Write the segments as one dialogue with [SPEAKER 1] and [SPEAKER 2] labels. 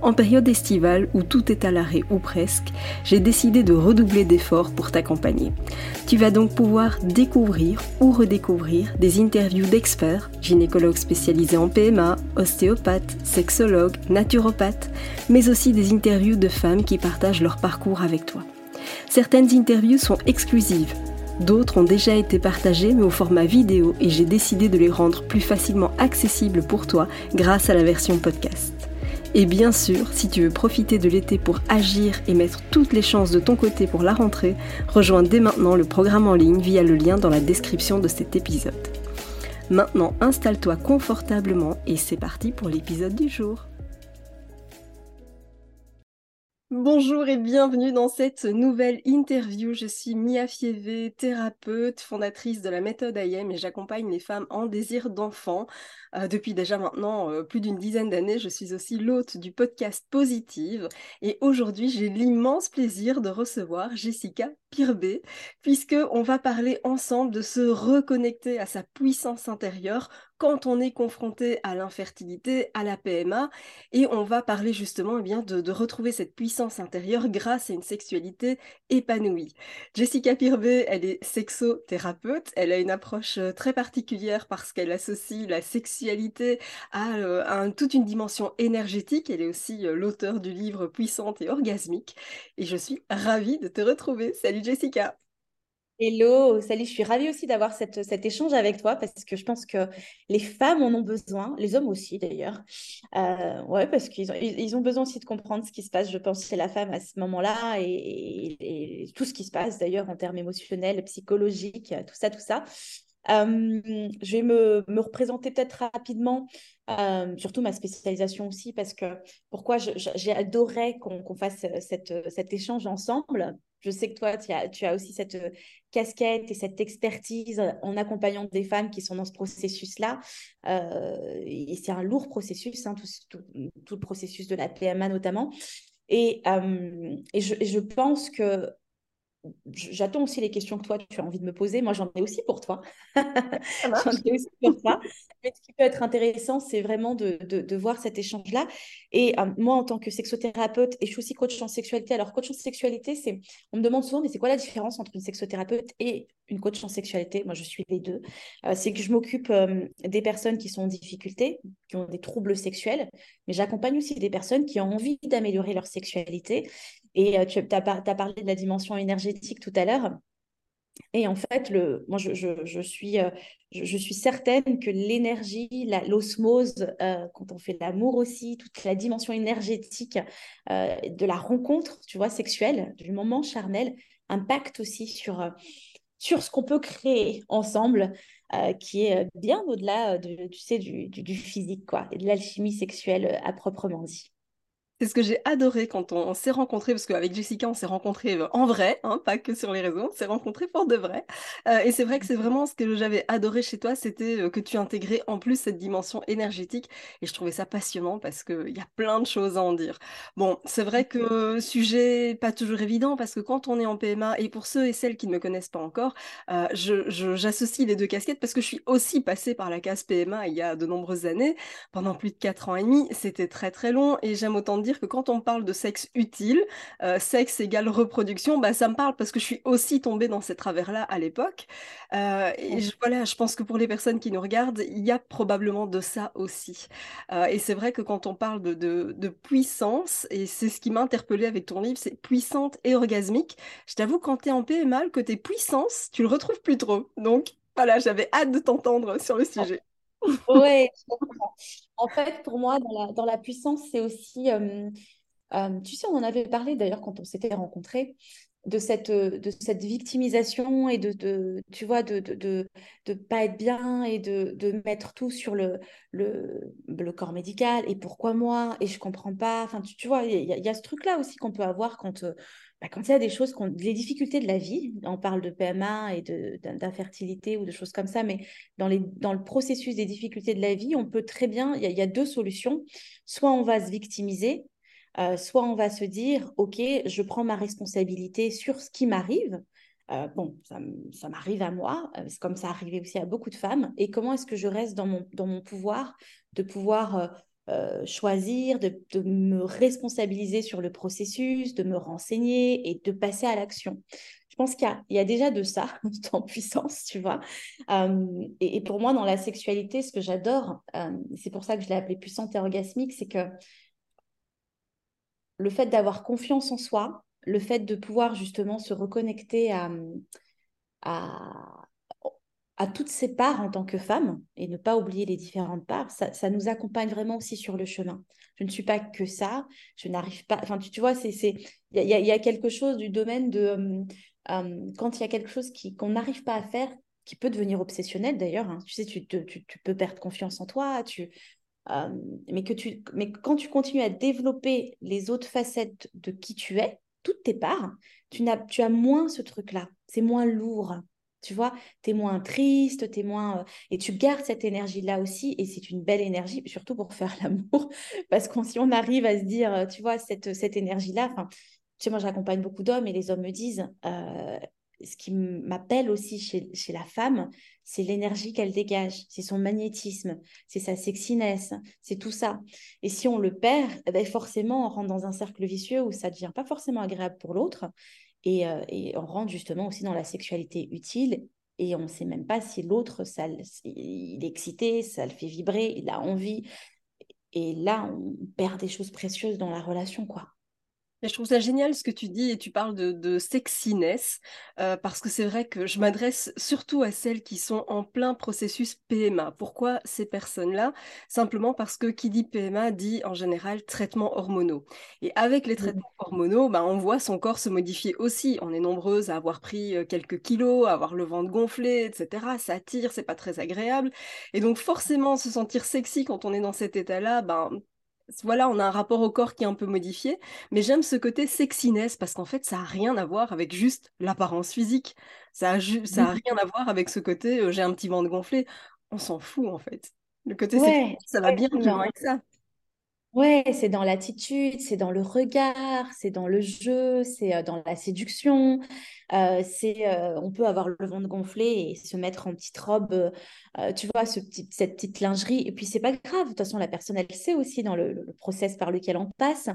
[SPEAKER 1] En période estivale où tout est à l'arrêt ou presque, j'ai décidé de redoubler d'efforts pour t'accompagner. Tu vas donc pouvoir découvrir ou redécouvrir des interviews d'experts, gynécologues spécialisés en PMA, ostéopathes, sexologues, naturopathes, mais aussi des interviews de femmes qui partagent leur parcours avec toi. Certaines interviews sont exclusives, D'autres ont déjà été partagées mais au format vidéo et j'ai décidé de les rendre plus facilement accessibles pour toi grâce à la version podcast. Et bien sûr, si tu veux profiter de l'été pour agir et mettre toutes les chances de ton côté pour la rentrée, rejoins dès maintenant le programme en ligne via le lien dans la description de cet épisode. Maintenant, installe-toi confortablement et c'est parti pour l'épisode du jour. Bonjour et bienvenue dans cette nouvelle interview. Je suis Mia Fievé, thérapeute, fondatrice de la méthode IM et j'accompagne les femmes en désir d'enfant. Euh, depuis déjà maintenant euh, plus d'une dizaine d'années, je suis aussi l'hôte du podcast Positive. Et aujourd'hui j'ai l'immense plaisir de recevoir Jessica Pirbé puisque on va parler ensemble de se reconnecter à sa puissance intérieure quand on est confronté à l'infertilité, à la PMA, et on va parler justement eh bien, de, retrouver cette puissance intérieure grâce à une sexualité épanouie. Jessica Pirbé, elle est sexothérapeute, elle a une approche euh, très particulière parce qu'elle associe la sexualité à, euh, toute une dimension énergétique, elle est aussi euh, l'auteur du livre Puissante et orgasmique, et je suis ravie de te retrouver. Salut Jessica
[SPEAKER 2] Hello, salut, je suis ravie aussi d'avoir cet échange avec toi parce que je pense que les femmes en ont besoin, les hommes aussi d'ailleurs. Euh, ouais, parce qu'ils ont, ils ont besoin aussi de comprendre ce qui se passe, je pense, chez la femme à ce moment-là et, tout ce qui se passe d'ailleurs en termes émotionnels, psychologiques, tout ça, tout ça. Euh, je vais me, me représenter peut-être rapidement, euh, surtout ma spécialisation aussi, parce que pourquoi j'ai adoré qu'on fasse cette, cet échange ensemble je sais que toi, tu as, aussi cette euh, casquette et cette expertise en accompagnant des femmes qui sont dans ce processus-là. Euh, et c'est un lourd processus, hein, tout, le processus de la PMA notamment. Euh, et, je, pense que J'attends aussi les questions que toi, tu as envie de me poser. Moi, j'en ai aussi pour toi. j'en ai aussi pour toi. Mais ce qui peut être intéressant, c'est vraiment de, de, voir cet échange-là. Et euh, moi, en tant que sexothérapeute, et je suis aussi coach en sexualité. Alors, coach en sexualité, c'est, on me demande souvent, mais c'est quoi la différence entre une sexothérapeute et une coach en sexualité? Moi, je suis les deux. Euh, c'est que je m'occupe euh, des personnes qui sont en difficulté, qui ont des troubles sexuels, mais j'accompagne aussi des personnes qui ont envie d'améliorer leur sexualité et euh, tu as, parlé de la dimension énergétique tout à l'heure. Et en fait, moi, je, je, suis, euh, je, suis certaine que l'énergie, l'osmose, euh, quand on fait l'amour aussi, toute la dimension énergétique de la rencontre, tu vois, sexuelle, du moment charnel, impacte aussi sur, ce qu'on peut créer ensemble, qui est bien au-delà du, physique, quoi, et de l'alchimie sexuelle à proprement dit.
[SPEAKER 1] C'est ce que j'ai adoré quand on, s'est rencontrés, parce qu'avec Jessica, on s'est rencontrés euh, en vrai, hein, pas que sur les réseaux, on s'est rencontrés pour de vrai. Euh, et c'est vrai que c'est vraiment ce que j'avais adoré chez toi, c'était euh, que tu intégrais en plus cette dimension énergétique. Et je trouvais ça passionnant parce qu'il y a plein de choses à en dire. Bon, c'est vrai que sujet pas toujours évident, parce que quand on est en PMA, et pour ceux et celles qui ne me connaissent pas encore, j'associe les deux casquettes parce que je suis aussi passée par la case PMA il y a de nombreuses années, pendant plus de 4 ans et demi. C'était très très long et j'aime autant dire dire que quand on parle de sexe utile, euh, sexe égale reproduction, bah, ça me parle parce que je suis aussi tombée dans ces travers-là à l'époque. Euh, et je, voilà, je pense que pour les personnes qui nous regardent, il y a probablement de ça aussi. Euh, et c'est vrai que quand on parle de, de, puissance, et c'est ce qui m'a interpellée avec ton livre, c'est puissante et orgasmique. Je t'avoue, quand tu es en PMA, le côté puissance, tu le retrouves plus trop. Donc voilà, j'avais hâte de t'entendre sur le sujet.
[SPEAKER 2] Oui, en fait, pour moi, dans la, dans la puissance, c'est aussi, euh, euh, tu sais, on en avait parlé d'ailleurs quand on s'était rencontrés, de cette, de cette victimisation et de, de tu vois, de de, de, pas être bien et de, de mettre tout sur le, le, le, corps médical et pourquoi moi et je comprends pas. Enfin, tu, tu vois, il y, a ce truc-là aussi qu'on peut avoir quand, bah, quand il y a des choses, les difficultés de la vie, on parle de PMA et d'infertilité ou de choses comme ça, mais dans, le processus des difficultés de la vie, on peut très bien, il y, a deux solutions. Soit on va se victimiser, euh, soit on va se dire, OK, je prends ma responsabilité sur ce qui m'arrive. Euh, bon, ça, m'arrive à moi, euh, c'est comme ça arrivait aussi à beaucoup de femmes. Et comment est-ce que je reste dans mon pouvoir de pouvoir euh, choisir, de, me responsabiliser sur le processus, de me renseigner et de passer à l'action. Je pense qu'il y, a déjà de ça en puissance, tu vois. Euh, et, pour moi, dans la sexualité, ce que j'adore, euh, c'est pour ça que je l'ai appelé puissante et orgasmique, c'est que le fait d'avoir confiance en soi, le fait de pouvoir justement se reconnecter à, à toutes ces parts en tant que femme et ne pas oublier les différentes parts, ça, nous accompagne vraiment aussi sur le chemin. Je ne suis pas que ça, je n'arrive pas. Enfin, tu, vois, c'est il y, a, quelque chose du domaine de euh, euh, quand il y a quelque chose qui qu'on n'arrive pas à faire, qui peut devenir obsessionnel d'ailleurs. Hein. Tu sais, tu, tu, peux perdre confiance en toi, tu euh, mais que tu mais quand tu continues à développer les autres facettes de qui tu es, toutes tes parts, tu as tu as moins ce truc là, c'est moins lourd. Tu vois, tu es moins triste, tu es moins. Euh, et tu gardes cette énergie-là aussi, et c'est une belle énergie, surtout pour faire l'amour, parce que si on arrive à se dire, euh, tu vois, cette, cette énergie-là, enfin, tu sais, moi j'accompagne beaucoup d'hommes, et les hommes me disent, euh, ce qui m'appelle aussi chez, chez la femme, c'est l'énergie qu'elle dégage, c'est son magnétisme, c'est sa sexiness, c'est tout ça. Et si on le perd, eh ben forcément, on rentre dans un cercle vicieux où ça ne devient pas forcément agréable pour l'autre. Euh, et, on rentre justement aussi dans la sexualité utile et on ne sait même pas si l'autre, il est excité, ça le fait vibrer, il a envie. Et là, on perd des choses précieuses dans la relation, quoi
[SPEAKER 1] je trouve ça génial ce que tu dis et tu parles de, sexiness euh, parce que c'est vrai que je m'adresse surtout à celles qui sont en plein processus PMA. Pourquoi ces personnes-là? Simplement parce que qui dit PMA dit en général traitements hormonaux. Et avec les traitements hormonaux, bah, on voit son corps se modifier aussi. On est nombreuses à avoir pris euh, quelques kilos, à avoir le ventre gonflé, etc. Ça tire, c'est pas très agréable. Et donc forcément, se sentir sexy quand on est dans cet état-là, ben, voilà, on a un rapport au corps qui est un peu modifié, mais j'aime ce côté sexiness parce qu'en fait, ça n'a rien à voir avec juste l'apparence physique. Ça n'a ça a rien à voir avec ce côté euh, j'ai un petit ventre gonflé. On s'en fout en fait. Le côté sexiness, ça va bien plus loin que ça.
[SPEAKER 2] Ouais, c'est dans l'attitude, c'est dans le regard, c'est dans le jeu, c'est euh, dans la séduction. Euh, euh, on peut avoir le ventre gonflé et se mettre en petite robe, tu vois, cette petite lingerie. Et puis, c'est pas grave. De toute façon, la personne, elle sait aussi dans le, le process par lequel on passe.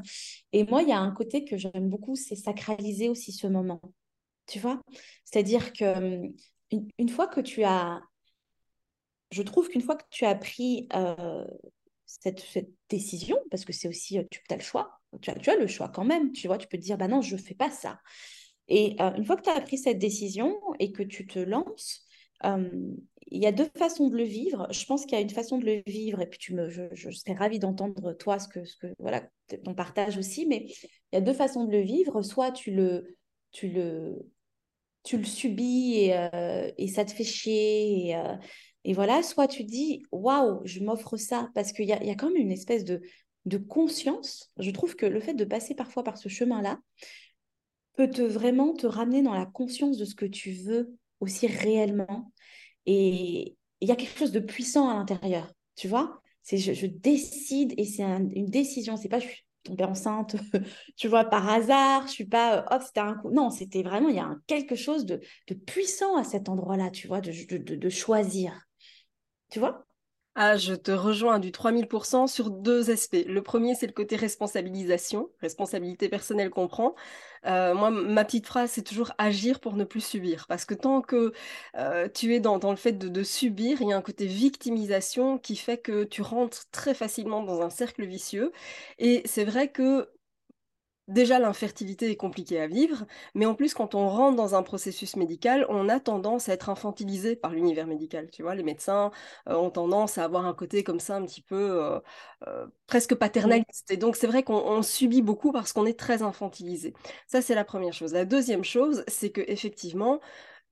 [SPEAKER 2] Et moi, il y a un côté que j'aime beaucoup, c'est sacraliser aussi ce moment. Tu vois? C'est-à-dire hum, une, fois que tu as je trouve qu'une fois que tu as pris cette, décision, parce que c'est aussi, euh, tu as le choix, tu as, le choix quand même, tu vois, tu peux te dire, bah non, je ne fais pas ça. Et euh, une fois que tu as pris cette décision et que tu te lances, euh, il y a deux façons de le vivre. Je pense qu'il y a une façon de le vivre, et puis tu me, je, serais ravie d'entendre toi ce que, ce que voilà, ton partage aussi, mais il y a deux façons de le vivre. Soit tu le, tu le, tu le subis et, et ça te fait chier et voilà, soit tu dis, waouh, je m'offre ça, parce qu'il y a, quand même une espèce de, conscience. Je trouve que le fait de passer parfois par ce chemin-là peut vraiment te ramener dans la conscience de ce que tu veux aussi réellement. Et il y a quelque chose de puissant à l'intérieur, tu vois c'est je, décide et c'est une décision. C'est pas je suis tombée enceinte, tu vois, par hasard. Je suis pas, oh, c'était un coup. Non, c'était vraiment, il y a quelque chose de, puissant à cet endroit-là, tu vois, de choisir. Tu vois?
[SPEAKER 1] Ah, je te rejoins du 3000% sur deux aspects. Le premier, c'est le côté responsabilisation, responsabilité personnelle qu'on prend. Euh, moi, ma petite phrase, c'est toujours agir pour ne plus subir. Parce que tant que euh, tu es dans, dans le fait de, de, subir, il y a un côté victimisation qui fait que tu rentres très facilement dans un cercle vicieux. Et c'est vrai que Déjà, l'infertilité est compliquée à vivre, mais en plus, quand on rentre dans un processus médical, on a tendance à être infantilisé par l'univers médical. Tu vois, les médecins euh, ont tendance à avoir un côté comme ça, un petit peu euh, euh, presque paternaliste. Et donc, c'est vrai qu'on subit beaucoup parce qu'on est très infantilisé. Ça, c'est la première chose. La deuxième chose, c'est que effectivement,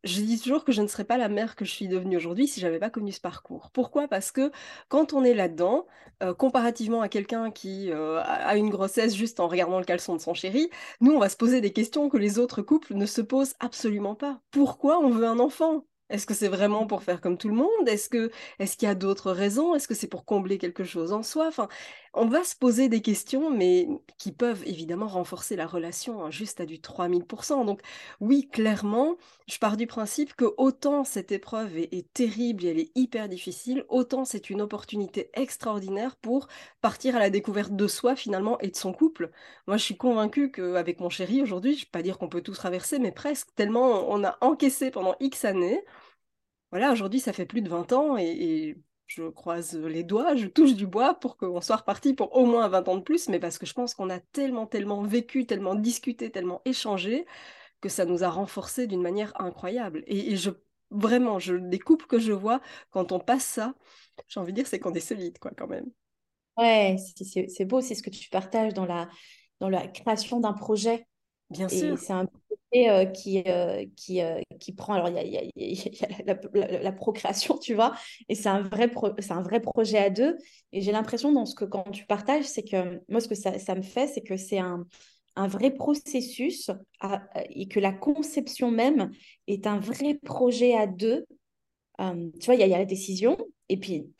[SPEAKER 1] je dis toujours que je ne serais pas la mère que je suis devenue aujourd'hui si j'avais pas connu ce parcours. Pourquoi? Parce que quand on est là-dedans, euh, comparativement à quelqu'un qui euh, a une grossesse juste en regardant le caleçon de son chéri, nous, on va se poser des questions que les autres couples ne se posent absolument pas. Pourquoi on veut un enfant? Est-ce que c'est vraiment pour faire comme tout le monde? Est-ce que est-ce qu'il y a d'autres raisons? Est-ce que c'est pour combler quelque chose en soi? Enfin, on va se poser des questions, mais qui peuvent évidemment renforcer la relation hein, juste à du 3000%. Donc oui, clairement, je pars du principe que autant cette épreuve est, terrible et elle est hyper difficile, autant c'est une opportunité extraordinaire pour partir à la découverte de soi finalement et de son couple. Moi, je suis convaincue qu'avec mon chéri aujourd'hui, je ne vais pas dire qu'on peut tout traverser, mais presque, tellement on a encaissé pendant X années voilà, aujourd'hui, ça fait plus de 20 ans et, je croise les doigts, je touche du bois pour qu'on soit reparti pour au moins 20 ans de plus, mais parce que je pense qu'on a tellement, tellement vécu, tellement discuté, tellement échangé, que ça nous a renforcés d'une manière incroyable. Et, je, vraiment, je, les couples que je vois, quand on passe ça, j'ai envie de dire, c'est qu'on est solide, quoi, quand même.
[SPEAKER 2] Ouais, c'est beau, c'est ce que tu partages dans la, dans la création d'un projet.
[SPEAKER 1] Bien sûr.
[SPEAKER 2] C'est un euh, qui, euh, qui, euh, qui prend. Alors, il y a, la, procréation, tu vois, et c'est un, vrai projet à deux. Et j'ai l'impression, dans ce que quand tu partages, c'est que moi, ce que ça, me fait, c'est que c'est un vrai processus et que la conception même est un vrai projet à deux. Tu vois, il y, a la décision, et puis,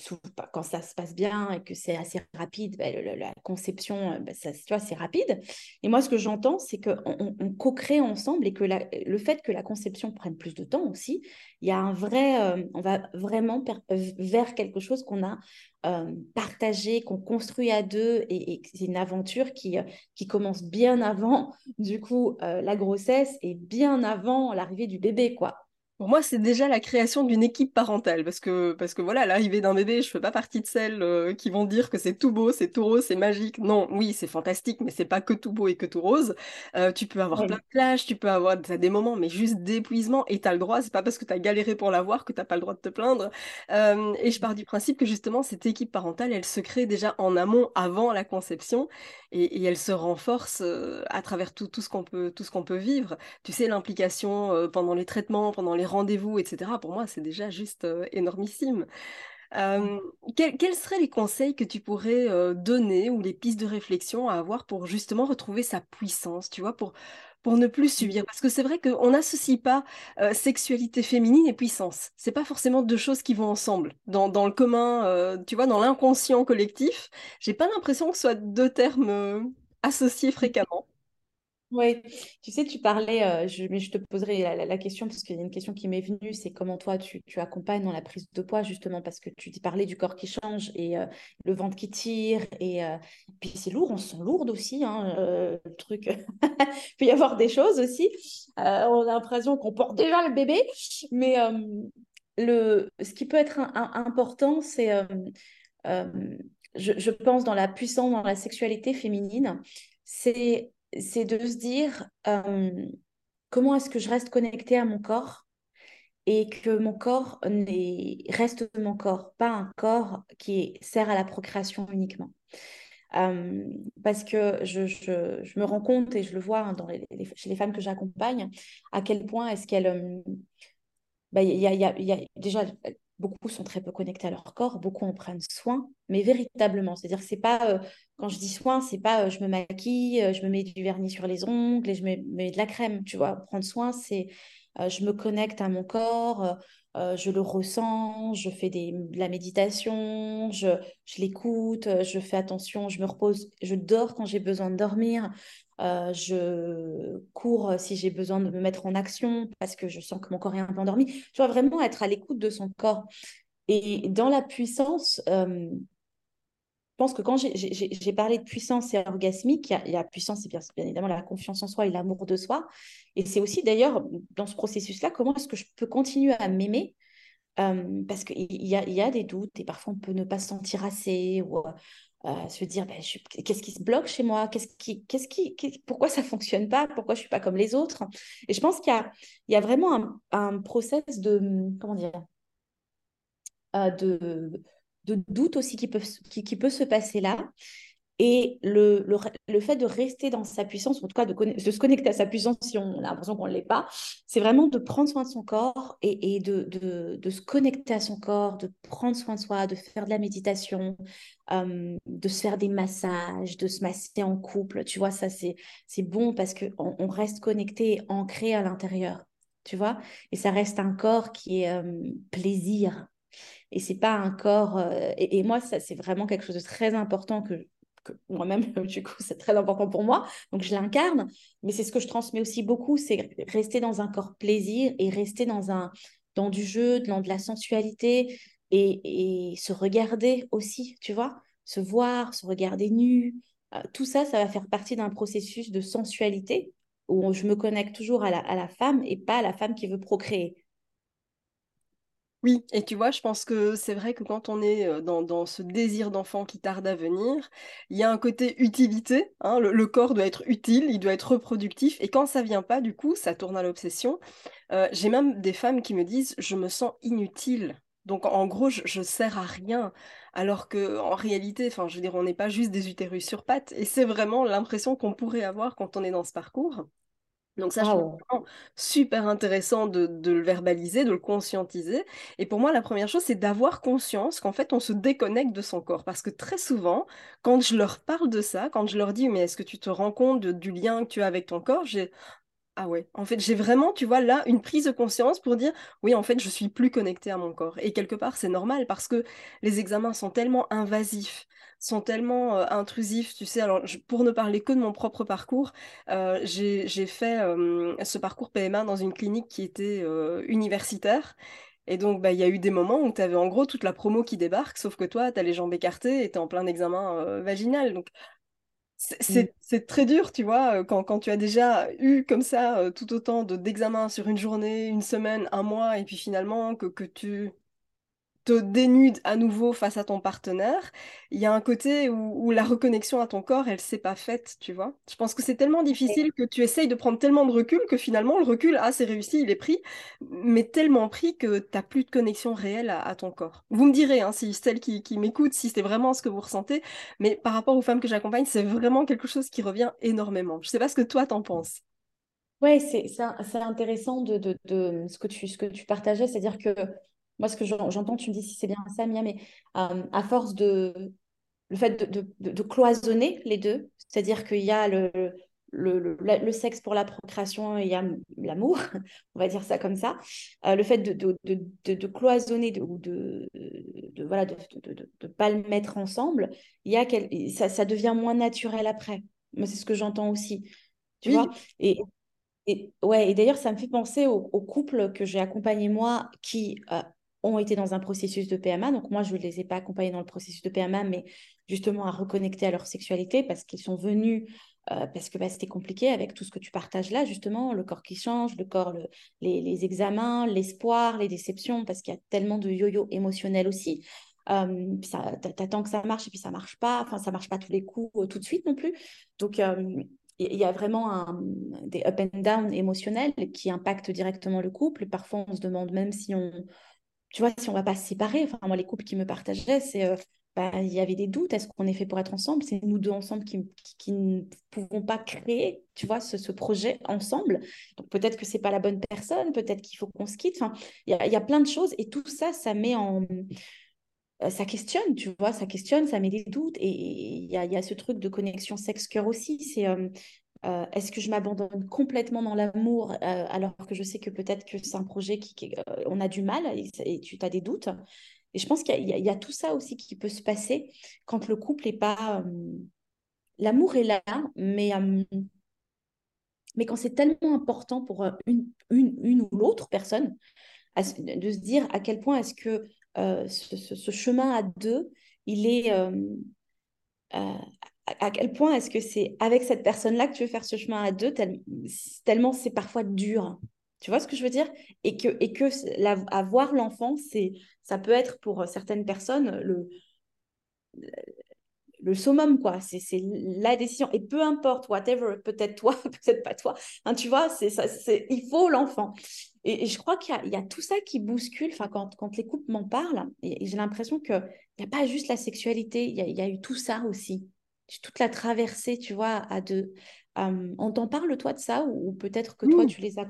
[SPEAKER 2] quand ça se passe bien et que c'est assez rapide, bah, la conception, euh, bah, ça, tu vois, c'est rapide. Et moi, ce que j'entends, c'est qu'on on, co-crée ensemble et que le fait que la conception prenne plus de temps aussi, il y a un vrai, euh, on va vraiment vers quelque chose qu'on a euh, partagé, qu'on construit à deux et, et c'est une aventure qui, qui commence bien avant, du coup, la grossesse et bien avant l'arrivée du bébé, quoi.
[SPEAKER 1] Pour moi, c'est déjà la création d'une équipe parentale, parce que, parce que voilà, l'arrivée d'un bébé, je fais pas partie de celles euh, qui vont dire que c'est tout beau, c'est tout rose, c'est magique. Non, oui, c'est fantastique, mais c'est pas que tout beau et que tout rose. Euh, tu peux avoir plein de plages, tu peux avoir des moments, mais juste d'épuisement, et tu as le droit, c'est pas parce que tu as galéré pour l'avoir que tu pas le droit de te plaindre. Euh, et je pars du principe que justement, cette équipe parentale, elle se crée déjà en amont, avant la conception, et, et elle se renforce à travers tout, tout ce qu'on peut, tout ce qu'on peut vivre. Tu sais, l'implication pendant les traitements, pendant les rendez-vous, etc. Pour moi, c'est déjà juste euh, énormissime. Euh, quels seraient les conseils que tu pourrais euh, donner ou les pistes de réflexion à avoir pour justement retrouver sa puissance, tu vois, pour, pour ne plus subir? Parce que c'est vrai qu'on n'associe pas sexualité féminine et puissance. C'est pas forcément deux choses qui vont ensemble. Dans, dans le commun, tu vois, dans l'inconscient collectif, j'ai pas l'impression que ce soit deux termes associés fréquemment.
[SPEAKER 2] Oui, tu sais, tu parlais, euh, je, mais je te poserai la, question parce qu'il y a une question qui m'est venue, c'est comment toi tu, accompagnes dans la prise de poids justement parce que tu parlais du corps qui change et euh, le ventre qui tire et euh, puis c'est lourd, on se sent lourde aussi, hein, le truc, il peut y avoir des choses aussi, on a l'impression qu'on porte déjà le bébé, mais le, ce qui peut être important, c'est, je pense dans la puissance, dans la sexualité féminine, c'est c'est de se dire euh, comment est-ce que je reste connectée à mon corps et que mon corps reste mon corps, pas un corps qui sert à la procréation uniquement. Euh, parce que je, me rends compte et je le vois hein, dans chez les femmes que j'accompagne, à quel point est-ce qu'elles... Euh, bah, y a, y a, déjà, beaucoup sont très peu connectés à leur corps, beaucoup en prennent soin, mais véritablement. C'est-à-dire c'est pas, euh, quand je dis soin, c'est pas euh, je me maquille, euh, je me mets du vernis sur les ongles et je me mets de la crème, tu vois. Prendre soin, c'est je me connecte à mon corps, je le ressens, je fais de la méditation, je l'écoute, je fais attention, je me repose, je dors quand j'ai besoin de dormir, je cours si j'ai besoin de me mettre en action parce que je sens que mon corps est un peu endormi. Tu vois, vraiment être à l'écoute de son corps. Et dans la puissance, je pense que quand j'ai parlé de puissance et orgasmique, il y, a, puissance, c'est bien, évidemment la confiance en soi et l'amour de soi. Et c'est aussi d'ailleurs dans ce processus-là, comment est-ce que je peux continuer à m'aimer? Parce qu'il y y a, des doutes et parfois on peut ne pas se sentir assez ou se dire ben, qu'est-ce qui se bloque chez moi? Qu'est-ce qui, qu'est-ce qui, pourquoi ça fonctionne pas? Pourquoi je suis pas comme les autres? Et je pense qu'il y a, il y a vraiment un, un process de comment dire? Euh, de, de doute aussi qui peut, qui, qui, peut se passer là Et le, le, fait de rester dans sa puissance, en tout cas de, se connecter à sa puissance si on a l'impression qu'on ne l'est pas, c'est vraiment de prendre soin de son corps et, et de, de, de, se connecter à son corps, de prendre soin de soi, de faire de la méditation, euh, de se faire des massages, de se masser en couple. Tu vois, ça, c'est bon parce qu'on on reste connecté, ancré à l'intérieur. Tu vois, et ça reste un corps qui est euh, plaisir. Et c'est pas un corps. Euh, et, et, moi, ça, c'est vraiment quelque chose de très important que, moi-même, du coup, c'est très important pour moi, donc je l'incarne, mais c'est ce que je transmets aussi beaucoup, c'est rester dans un corps plaisir et rester dans, un, dans du jeu, dans de la sensualité et, et se regarder aussi, tu vois, se voir, se regarder nu. Euh, tout ça, ça va faire partie d'un processus de sensualité où je me connecte toujours à la, à la femme et pas à la femme qui veut procréer.
[SPEAKER 1] Oui, et tu vois, je pense que c'est vrai que quand on est dans, ce désir d'enfant qui tarde à venir, il y a un côté utilité. Hein, le, corps doit être utile, il doit être reproductif. Et quand ça vient pas, du coup, ça tourne à l'obsession. J'ai même des femmes qui me disent, je me sens inutile. Donc en gros, je, je sers à rien. Alors que en réalité, enfin, je veux dire, on n'est pas juste des utérus sur pattes. Et c'est vraiment l'impression qu'on pourrait avoir quand on est dans ce parcours. Donc ça, je trouve vraiment super intéressant de, le verbaliser, de le conscientiser. Et pour moi, la première chose, c'est d'avoir conscience qu'en fait, on se déconnecte de son corps. Parce que très souvent, quand je leur parle de ça, quand je leur dis, mais est-ce que tu te rends compte du lien que tu as avec ton corps, j'ai, ah ouais, en fait, j'ai vraiment, tu vois, là, une prise de conscience pour dire, oui, en fait, je suis plus connectée à mon corps. Et quelque part, c'est normal parce que les examens sont tellement invasifs sont tellement euh, intrusifs, tu sais. Alors, pour ne parler que de mon propre parcours, euh, j'ai fait euh, ce parcours PMA dans une clinique qui était universitaire. Et donc, bah, il y a eu des moments où tu avais en gros toute la promo qui débarque, sauf que toi, tu as les jambes écartées et tu es en plein examen vaginal. Donc, mm. c'est très dur, tu vois, quand, quand, tu as déjà eu comme ça tout autant d'examens sur une journée, une semaine, un mois, et puis finalement que, que tu te dénude à nouveau face à ton partenaire, il y a un côté où, la reconnexion à ton corps, elle s'est pas faite, tu vois. Je pense que c'est tellement difficile que tu essayes de prendre tellement de recul que finalement le recul, ah c'est réussi, il est pris, mais tellement pris que tu n'as plus de connexion réelle à, ton corps. Vous me direz, hein, si celles qui, qui m'écoutent, si c'est vraiment ce que vous ressentez, mais par rapport aux femmes que j'accompagne, c'est vraiment quelque chose qui revient énormément. Je sais pas ce que toi t'en penses.
[SPEAKER 2] Ouais, c'est intéressant de, de, de, ce, que tu, ce que tu partageais, c'est-à-dire que moi, ce que j'entends, tu me dis si c'est bien ça, Mia, mais euh, à force de. Le fait de, de, cloisonner les deux, c'est-à-dire qu'il y a le, le, le, sexe pour la procréation et il y a l'amour, on va dire ça comme ça. Euh, le fait de, de, de cloisonner ou de, de, voilà, de ne pas le mettre ensemble, il y a ça, ça devient moins naturel après. Moi, c'est ce que j'entends aussi. Tu vois et, et, ouais, et d'ailleurs, ça me fait penser aux, couples que j'ai accompagnés moi qui euh, ont été dans un processus de PMA. Donc moi, je ne les ai pas accompagnés dans le processus de PMA, mais justement à reconnecter à leur sexualité parce qu'ils sont venus, euh, parce que bah, c'était compliqué avec tout ce que tu partages là, justement, le corps qui change, le corps, les, examens, l'espoir, les déceptions, parce qu'il y a tellement de yo-yo émotionnel aussi. Euh, t'attends que ça marche et puis ça marche pas. Enfin, ça marche pas tous les coups euh, tout de suite non plus. Donc, il y a vraiment un, des up and down émotionnels qui impactent directement le couple. Parfois, on se demande même si on, tu vois, si on va pas se séparer, enfin, moi, les couples qui me partageaient, c'est, euh, bah, il y avait des doutes, est-ce qu'on est fait pour être ensemble? C'est nous deux ensemble qui, qui, ne pouvons pas créer, tu vois, ce, ce projet ensemble. Donc, peut-être que c'est pas la bonne personne, peut-être qu'il faut qu'on se quitte. Enfin, il y a, y a, plein de choses et tout ça, ça met en... Euh, ça questionne, tu vois, ça questionne, ça met des doutes. Et il y a, y a, ce truc de connexion sexe-cœur aussi. C'est euh, euh, est-ce que je m'abandonne complètement dans l'amour euh, alors que je sais que peut-être que c'est un projet qui, euh, on a du mal et, tu as des doutes? Et je pense qu'il y, a tout ça aussi qui peut se passer quand le couple n'est pas... L'amour est là, mais, mais quand c'est tellement important pour une, une, une ou l'autre personne de se dire à quel point est-ce que ce, ce, chemin à deux, il est à quel point est-ce que c'est avec cette personne-là que tu veux faire ce chemin à deux, tellement c'est parfois dur. Tu vois ce que je veux dire? Et que, et que avoir l'enfant, ça peut être pour certaines personnes le, le summum, quoi. C'est, la décision. Et peu importe, whatever, peut-être toi, peut-être pas toi. Tu vois, ça, il faut l'enfant. Et, je crois qu'il y a, tout ça qui bouscule. Quand, quand les couples m'en parlent, et, j'ai l'impression qu'il n'y a pas juste la sexualité, il y a eu tout ça aussi toute la traversée, tu vois, à deux. on t'en parle, toi, de ça Ou, peut-être que toi, tu les as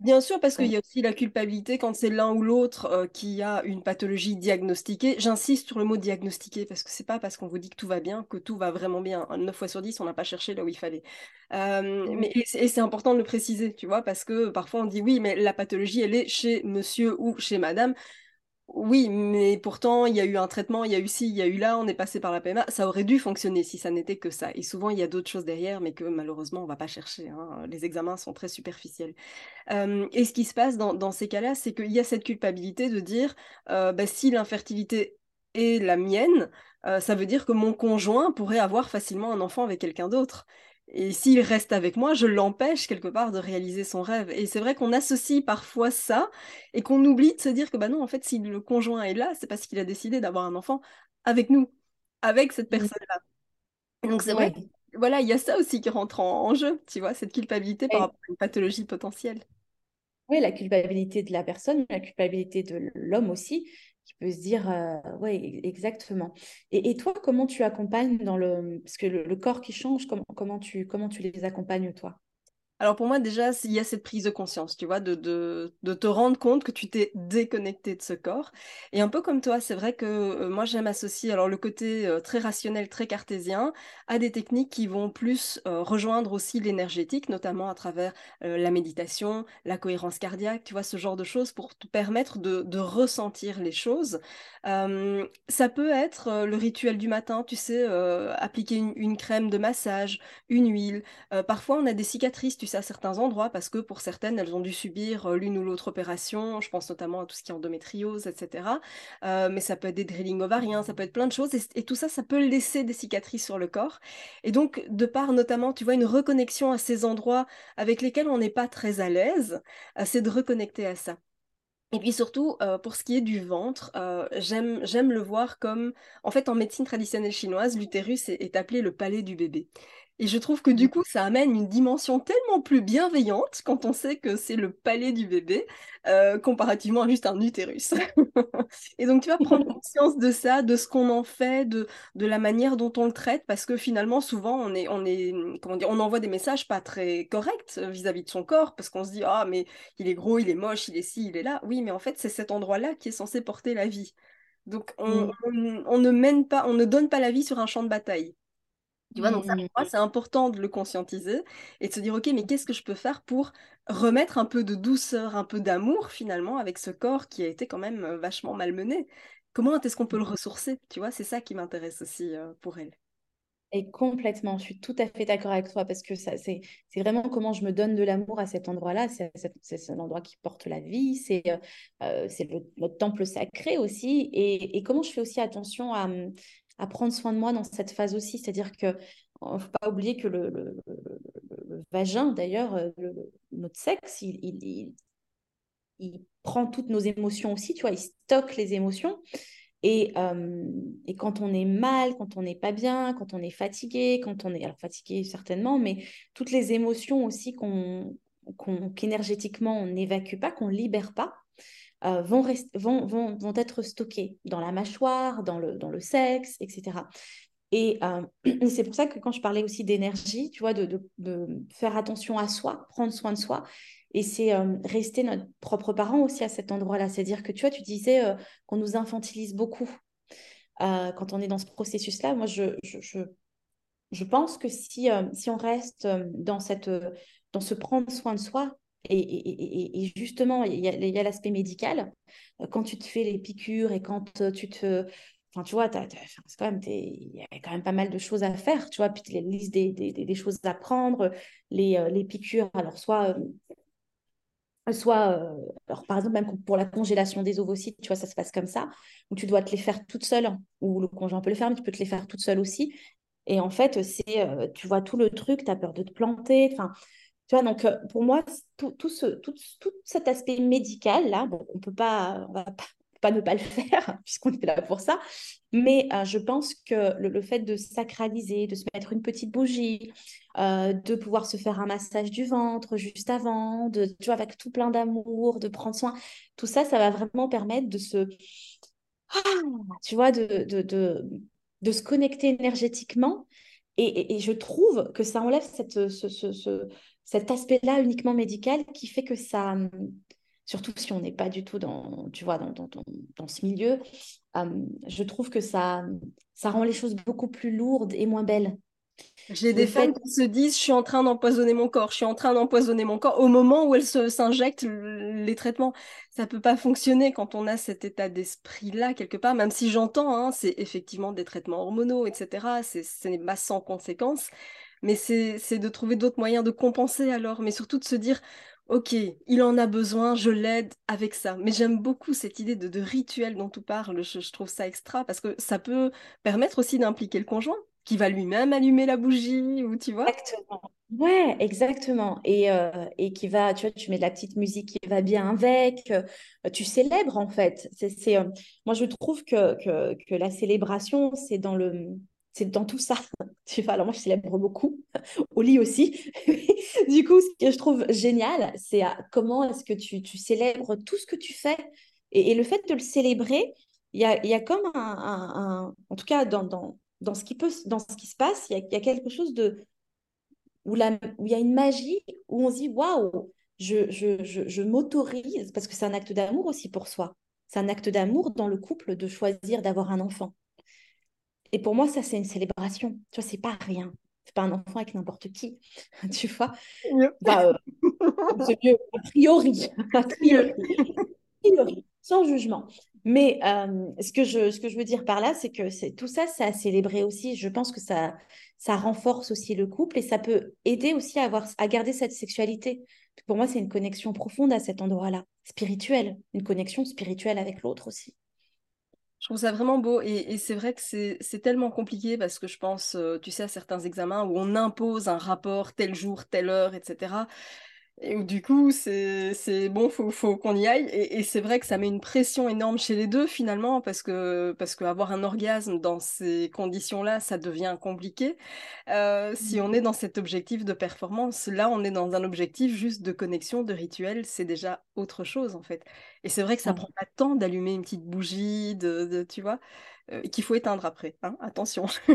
[SPEAKER 1] Bien sûr, parce qu'il y a aussi la culpabilité quand c'est l'un ou l'autre euh, qui a une pathologie diagnostiquée. J'insiste sur le mot diagnostiqué parce que c'est pas parce qu'on vous dit que tout va bien que tout va vraiment bien. 9 fois sur 10, on n'a pas cherché là où il fallait. Euh, mais, et c'est important de le préciser, tu vois, parce que parfois on dit oui, mais la pathologie, elle est chez monsieur ou chez madame. Oui, mais pourtant, il y a eu un traitement, il y a eu ci, il y a eu là, on est passé par la PMA. Ça aurait dû fonctionner si ça n'était que ça. Et souvent, il y a d'autres choses derrière, mais que malheureusement, on ne va pas chercher. Hein. Les examens sont très superficiels. et ce qui se passe dans, ces cas-là, c'est qu'il y a cette culpabilité de dire, euh, bah, si l'infertilité est la mienne, euh, ça veut dire que mon conjoint pourrait avoir facilement un enfant avec quelqu'un d'autre. Et s'il reste avec moi, je l'empêche quelque part de réaliser son rêve. Et c'est vrai qu'on associe parfois ça et qu'on oublie de se dire que bah non, en fait, si le conjoint est là, c'est parce qu'il a décidé d'avoir un enfant avec nous, avec cette personne-là. Donc c'est vrai, voilà, il y a ça aussi qui rentre en, jeu, tu vois, cette culpabilité par rapport à une pathologie potentielle.
[SPEAKER 2] Oui, la culpabilité de la personne, la culpabilité de l'homme aussi qui peut se dire, euh, oui, exactement. Et, toi, comment tu accompagnes dans le... Parce que le, corps qui change, comment, comment tu les accompagnes, toi?
[SPEAKER 1] Alors pour moi déjà, il y a cette prise de conscience, tu vois, de, de, te rendre compte que tu t'es déconnecté de ce corps. Et un peu comme toi, c'est vrai que euh, moi j'aime associer alors le côté euh, très rationnel, très cartésien, à des techniques qui vont plus euh, rejoindre aussi l'énergétique, notamment à travers la méditation, la cohérence cardiaque, tu vois, ce genre de choses pour te permettre de, ressentir les choses. ça peut être le rituel du matin, tu sais, appliquer une, une, crème de massage, une huile. parfois on a des cicatrices, à certains endroits parce que pour certaines, elles ont dû subir euh, l'une ou l'autre opération. Je pense notamment à tout ce qui est endométriose, etc. Euh, mais ça peut être des drillings ovariens, ça peut être plein de choses. Et, tout ça, ça peut laisser des cicatrices sur le corps. Et donc, de part notamment, tu vois, une reconnexion à ces endroits avec lesquels on n'est pas très à l'aise, euh, c'est de reconnecter à ça. Et puis surtout, pour ce qui est du ventre, j'aime, j'aime le voir comme, en fait, en médecine traditionnelle chinoise, l'utérus est, appelé le palais du bébé. Et je trouve que du coup, ça amène une dimension tellement plus bienveillante quand on sait que c'est le palais du bébé, euh, comparativement à juste un utérus. et donc, tu vas prendre conscience de ça, de ce qu'on en fait, de, de la manière dont on le traite, parce que finalement, souvent, on, est, on, est, comment dire, on envoie des messages pas très corrects vis-à-vis de son corps, parce qu'on se dit, ah, mais il est gros, il est moche, il est ci, il est là. Oui, mais en fait, c'est cet endroit-là qui est censé porter la vie. Donc, on, mmh. on, ne mène pas, on ne donne pas la vie sur un champ de bataille. Tu vois, donc ça, pour moi, mmh. c'est important de le conscientiser et de se dire, OK, mais qu'est-ce que je peux faire pour remettre un peu de douceur, un peu d'amour finalement avec ce corps qui a été quand même vachement malmené? Comment est-ce qu'on peut le ressourcer? Tu vois, c'est ça qui m'intéresse aussi pour elle.
[SPEAKER 2] Et complètement, je suis tout à fait d'accord avec toi parce que ça, c'est, c'est vraiment comment je me donne de l'amour à cet endroit-là. C'est, c'est, un endroit qui porte la vie, c'est, c'est le, notre temple sacré aussi. Et, et, comment je fais aussi attention à, à prendre soin de moi dans cette phase aussi. C'est-à-dire que ne faut pas oublier que le, vagin, d'ailleurs, euh, notre sexe, il, prend toutes nos émotions aussi, tu vois, il stocke les émotions. Et, euh, et quand on est mal, quand on n'est pas bien, quand on est fatigué, quand on est, alors fatigué certainement, mais toutes les émotions aussi qu'on, qu'énergétiquement on n'évacue pas, qu'on libère pas, euh, vont, vont, vont, vont, être stockés dans la mâchoire, dans le, dans le sexe, etc. Et euh, c'est pour ça que quand je parlais aussi d'énergie, tu vois, de, de, faire attention à soi, prendre soin de soi, et c'est euh, rester notre propre parent aussi à cet endroit-là. C'est-à-dire que tu vois, tu disais qu'on nous infantilise beaucoup quand on est dans ce processus-là. Moi, je, je, je, pense que si, si on reste dans, cette, dans ce prendre soin de soi, et, justement, il y a, l'aspect médical. Euh, quand tu te fais les piqûres et quand euh, tu te... Enfin, tu vois, c'est quand même, il y a quand même pas mal de choses à faire, tu vois, puis les listes des, des, choses à prendre, les, euh, piqûres, alors soit, soit alors par exemple, même pour la congélation des ovocytes, tu vois, ça se passe comme ça, où tu dois te les faire toute seule, ou le conjoint peut le faire, mais tu peux te les faire toute seule aussi. Et en fait, c'est, tu vois tout le truc, tu as peur de te planter, enfin, tu vois, donc euh, pour moi, tout, tout, ce, tout, tout cet aspect médical, là, bon, on peut pas, on va pas, ne pas le faire, puisqu'on est là pour ça, mais euh, je pense que le, fait de sacraliser, de se mettre une petite bougie, euh, de pouvoir se faire un massage du ventre juste avant, de, tu vois, avec tout plein d'amour, de prendre soin, tout ça, ça va vraiment permettre de se... Ah, tu vois, de, de, de de se connecter énergétiquement. Et, je trouve que ça enlève cette, ce, cet aspect-là uniquement médical qui fait que ça, surtout si on n'est pas du tout dans, tu vois, dans, dans, dans ce milieu, je trouve que ça, ça rend les choses beaucoup plus lourdes et moins belles.
[SPEAKER 1] J'ai des femmes qui se disent je suis en train d'empoisonner mon corps, je suis en train d'empoisonner mon corps au moment où elles s'injectent les traitements. Ça peut pas fonctionner quand on a cet état d'esprit-là quelque part, même si j'entends, hein, c'est effectivement des traitements hormonaux, etc. Ce n'est pas sans conséquence, mais c'est de trouver d'autres moyens de compenser alors, mais surtout de se dire ok, il en a besoin, je l'aide avec ça. Mais j'aime beaucoup cette idée de, rituel dont tu parles, je, trouve ça extra, parce que ça peut permettre aussi d'impliquer le conjoint, qui va lui-même allumer la bougie, ou tu vois?
[SPEAKER 2] Exactement. Ouais, exactement. Et, euh, et qui va, tu vois, tu mets de la petite musique qui va bien avec, euh, tu célèbres en fait. C'est, euh, moi, je trouve que, que, que la célébration, c'est dans le c'est dans tout ça. Tu vois, alors moi, je célèbre beaucoup, au lit aussi. du coup, ce que je trouve génial, c'est comment est-ce que tu, tu, célèbres tout ce que tu fais. Et, le fait de le célébrer, il y a, y a, comme un, En tout cas, dans, dans, dans, ce qui peut, dans ce qui se passe, il y a, quelque chose de... Où, la, où il y a une magie, où on se dit, waouh, je, je, je m'autorise, parce que c'est un acte d'amour aussi pour soi. C'est un acte d'amour dans le couple de choisir d'avoir un enfant. Et pour moi, ça, c'est une célébration. Tu vois, c'est pas rien. C'est pas un enfant avec n'importe qui. tu vois bah, euh, C'est mieux, a priori. a priori. Sans jugement. Mais euh, ce, que je, ce que je veux dire par là, c'est que c'est, tout ça, c'est à célébrer aussi. Je pense que ça, ça renforce aussi le couple et ça peut aider aussi à, avoir, à garder cette sexualité. Pour moi, c'est une connexion profonde à cet endroit-là, spirituelle, une connexion spirituelle avec l'autre aussi.
[SPEAKER 1] Je trouve ça vraiment beau et, c'est vrai que c'est tellement compliqué parce que je pense, euh, tu sais, à certains examens où on impose un rapport tel jour, telle heure, etc. Et du coup, c'est bon, faut, faut qu'on y aille. Et, c'est vrai que ça met une pression énorme chez les deux finalement, parce que parce qu'avoir un orgasme dans ces conditions-là, ça devient compliqué. Euh, si on est dans cet objectif de performance, là, on est dans un objectif juste de connexion, de rituel, c'est déjà autre chose en fait. Et c'est vrai que ça prend pas de temps d'allumer une petite bougie, de tu vois. Euh, qu'il faut éteindre après. Hein Attention,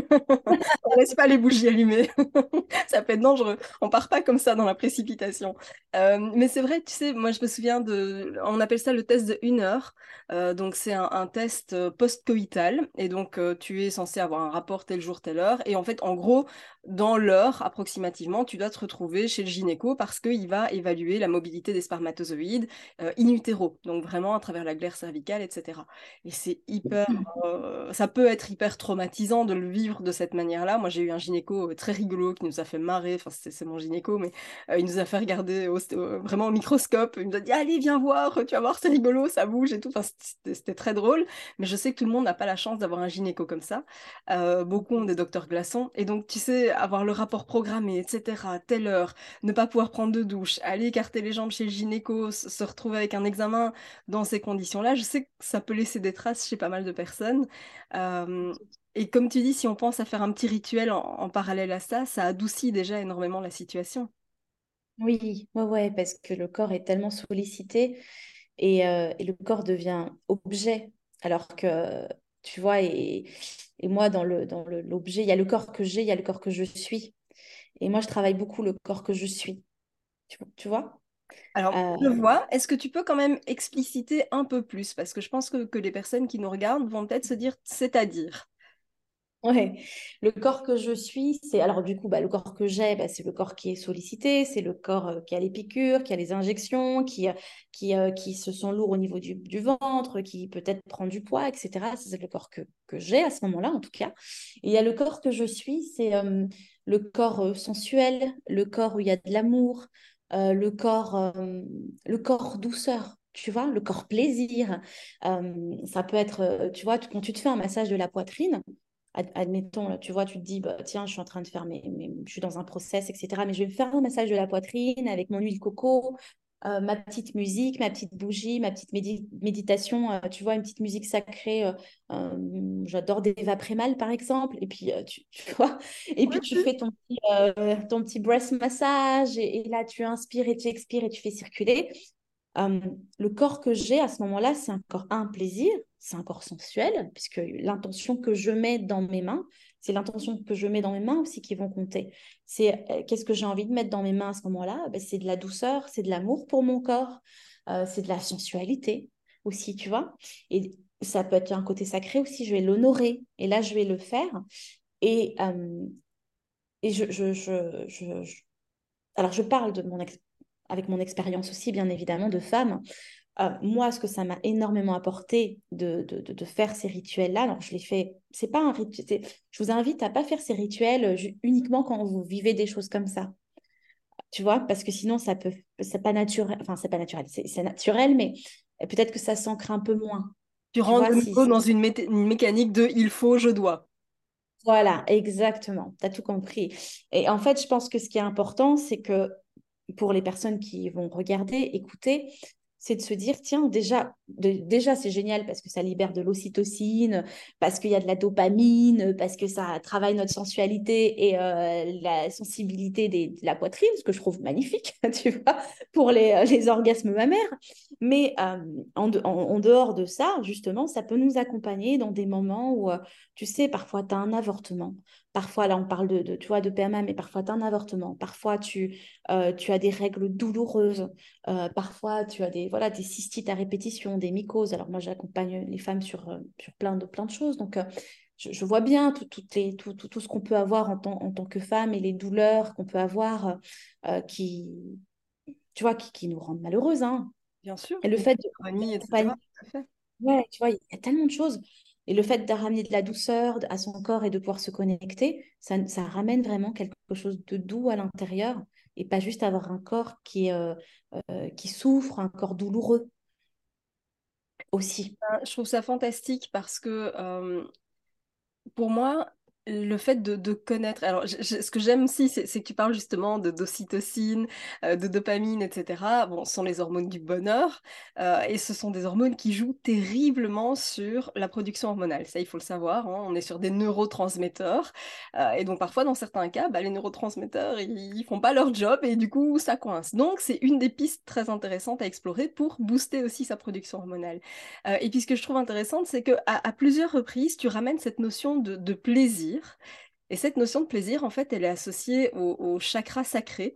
[SPEAKER 1] on laisse pas les bougies allumées, ça peut être dangereux. On part pas comme ça dans la précipitation. Euh, mais c'est vrai, tu sais, moi je me souviens de, on appelle ça le test de une heure. Euh, donc c'est un, test post-coïtal et donc tu es censé avoir un rapport tel jour telle heure et en fait en gros dans l'heure approximativement tu dois te retrouver chez le gynéco parce qu'il va évaluer la mobilité des spermatozoïdes in utero, donc vraiment à travers la glaire cervicale, etc. Et c'est hyper euh, ça peut être hyper traumatisant de le vivre de cette manière-là. Moi, j'ai eu un gynéco euh, très rigolo qui nous a fait marrer. Enfin, c'est mon gynéco, mais euh, il nous a fait regarder vraiment au microscope. Il nous a dit Allez, viens voir, tu vas voir, c'est rigolo, ça bouge et tout. Enfin, c'était très drôle. Mais je sais que tout le monde n'a pas la chance d'avoir un gynéco comme ça. beaucoup ont des docteurs glaçons. Et donc, tu sais, avoir le rapport programmé, etc., telle heure, ne pas pouvoir prendre de douche, aller écarter les jambes chez le gynéco, se retrouver avec un examen dans ces conditions-là, je sais que ça peut laisser des traces chez pas mal de personnes et comme tu dis, si on pense à faire un petit rituel en, parallèle à ça, ça adoucit déjà énormément la situation.
[SPEAKER 2] Oui, ouais, parce que le corps est tellement sollicité et, et le corps devient objet. Alors que, tu vois, et, et moi, dans l'objet, dans le, il y a le corps que j'ai, il y a le corps que je suis. Et moi, je travaille beaucoup le corps que je suis. Tu, tu vois?
[SPEAKER 1] Alors, je euh, vois. Est-ce que tu peux quand même expliciter un peu plus? Parce que je pense que, que les personnes qui nous regardent vont peut-être se dire c'est-à-dire.
[SPEAKER 2] Ouais, le corps que je suis, c'est alors du coup, bah, le corps que j'ai, bah, c'est le corps qui est sollicité, c'est le corps euh, qui a les piqûres, qui a les injections, qui, euh, qui, qui se sent lourd au niveau du, du ventre, qui peut-être prend du poids, etc. C'est le corps que, que j'ai à ce moment-là, en tout cas. Et il y a le corps que je suis, c'est le corps sensuel, le corps où il y a de l'amour, euh, le corps, euh, le corps douceur, tu vois, le corps plaisir. Euh, ça peut être, tu vois, quand tu te fais un massage de la poitrine, admettons, tu vois, tu te dis, bah, tiens, je suis en train de faire mes, je suis dans un process, etc. Mais je vais me faire un massage de la poitrine avec mon huile coco, euh, ma petite musique, ma petite bougie, ma petite méditation, euh, tu vois, une petite musique sacrée. Euh, j'adore des Prémal, par exemple. Et puis, tu, vois, et puis tu fais ton petit, ton petit breath massage. Et, là, tu inspires et tu expires et tu fais circuler. Le corps que j'ai à ce moment-là, c'est un corps, un plaisir, c'est un corps sensuel, puisque l'intention que je mets dans mes mains, c'est l'intention que je mets dans mes mains aussi qui vont compter. C'est qu'est-ce que j'ai envie de mettre dans mes mains à ce moment-là? Ben, C'est de la douceur, c'est de l'amour pour mon corps, c'est de la sensualité aussi, tu vois? Et ça peut être un côté sacré aussi, je vais l'honorer. Et là, je vais le faire. Et, et je, je, je, Alors, je parle de mon avec mon expérience aussi, bien évidemment, de femme. moi, ce que ça m'a énormément apporté de, de, de, faire ces rituels-là, alors je les fais, c'est pas un rituel, je vous invite à pas faire ces rituels uniquement quand vous vivez des choses comme ça. Tu vois, parce que sinon, ça peut, c'est pas naturel, enfin, c'est pas naturel, c'est naturel, mais peut-être que ça s'ancre un peu moins.
[SPEAKER 1] Tu, rentres dans une, une mécanique de il faut, je dois.
[SPEAKER 2] Voilà, exactement. Tu as tout compris. Et en fait, je pense que ce qui est important, c'est que pour les personnes qui vont regarder, écouter, c'est de se dire, tiens, déjà, déjà c'est génial parce que ça libère de l'ocytocine, parce qu'il y a de la dopamine, parce que ça travaille notre sensualité et euh, la sensibilité de la poitrine, ce que je trouve magnifique, tu vois, pour les, euh, orgasmes mammaires. Mais euh, en, en, dehors de ça, justement, ça peut nous accompagner dans des moments où, tu sais, parfois tu as un avortement, Parfois, là, on parle de, tu vois, de PMA, mais parfois, tu as un avortement. Parfois, tu, euh, tu as des règles douloureuses. Euh, parfois, tu as des, voilà, des cystites à répétition, des mycoses. Alors, moi, j'accompagne les femmes sur, euh, sur plein, de, plein de choses. Donc, je, vois bien tout, tout, tout, tout, ce qu'on peut avoir en, tant, en tant que femme et les douleurs qu'on peut avoir qui, tu vois, qui, qui nous rendent malheureuses. Hein.
[SPEAKER 1] Bien sûr.
[SPEAKER 2] Et le fait de... Ouais, tu vois, il y a tellement de choses. Et le fait de ramener de la douceur à son corps et de pouvoir se connecter, ça, ramène vraiment quelque chose de doux à l'intérieur et pas juste avoir un corps qui, euh, euh, souffre, un corps douloureux aussi.
[SPEAKER 1] Je trouve ça fantastique parce que euh, pour moi, le fait de, connaître, alors ce que j'aime aussi, c'est que tu parles justement de d'ocytocine, euh, de dopamine, etc. Bon, ce sont les hormones du bonheur, euh, et ce sont des hormones qui jouent terriblement sur la production hormonale. Ça, il faut le savoir, hein. on est sur des neurotransmetteurs, euh, et donc parfois, dans certains cas, bah, les neurotransmetteurs, ils, ils font pas leur job, et du coup, ça coince. Donc, c'est une des pistes très intéressantes à explorer pour booster aussi sa production hormonale. et puis, ce que je trouve intéressant, c'est que à, plusieurs reprises, tu ramènes cette notion de plaisir et cette notion de plaisir, en fait, elle est associée au, chakra sacré